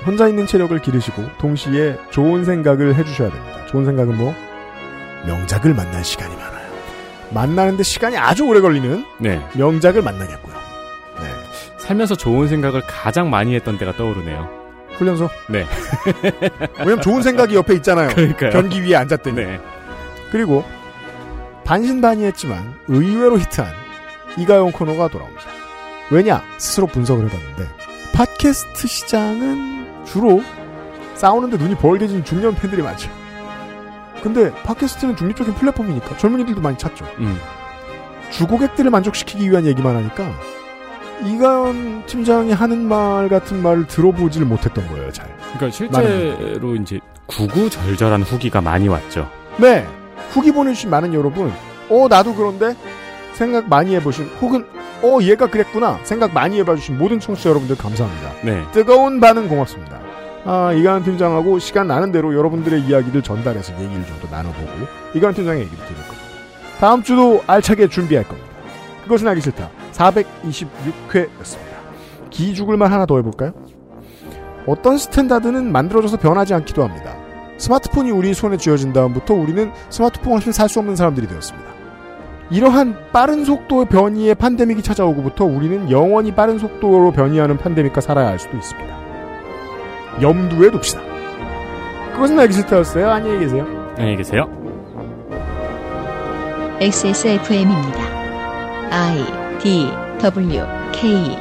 혼자 있는 체력을 기르시고 동시에 좋은 생각을 해주셔야 됩니다. 좋은 생각은 뭐? 명작을 만날 시간이 많아요. 만나는데 시간이 아주 오래 걸리는 네. 명작을 만나겠고요. 네. 살면서 좋은 생각을 가장 많이 했던 때가 떠오르네요. 훈련소? 네. 왜냐면 좋은 생각이 옆에 있잖아요. 그러니까요. 변기 위에 앉았더니. 네. 그리고 반신반의했지만 의외로 히트한 이가용 코너가 돌아옵니다. 왜냐? 스스로 분석을 해봤는데 팟캐스트 시장은 주로 싸우는데 눈이 벌게진 중년 팬들이 많죠. 근데 팟캐스트는 중립적인 플랫폼이니까 젊은이들도 많이 찾죠. 음. 주고객들을 만족시키기 위한 얘기만 하니까 이가연 팀장이 하는 말 같은 말을 들어보질 못했던 거예요, 잘. 그러니까 실제로 이제 구구절절한 후기가 많이 왔죠. 네. 후기 보내주신 많은 여러분, 어, 나도 그런데? 생각 많이 해보신, 혹은, 어, 얘가 그랬구나. 생각 많이 해봐주신 모든 청취자 여러분들 감사합니다. 네. 뜨거운 반응 고맙습니다. 아, 이가연 팀장하고 시간 나는 대로 여러분들의 이야기를 전달해서 얘기를 좀 더 나눠보고, 이가연 팀장의 얘기를 들을 겁니다. 다음 주도 알차게 준비할 겁니다. 그것은 알기 싫다. 426회였습니다. 기죽을 말 하나 더 해볼까요? 어떤 standard는 만들어져서 변하지 않기도 합니다. 스마트폰이 우리 손에 쥐어진 다음부터 우리는 스마트폰 없이 살수 없는 사람들이 되었습니다. 이러한 빠른 속도의 변이의 팬데믹이 찾아오고부터 우리는 영원히 빠른 속도로 변이하는 팬데믹과 살아야 할 수도 있습니다. 염두에 둡시다. 그것은 알기 싫다였어요. 안녕히 계세요. 안녕히 계세요. XSFM입니다. I D W K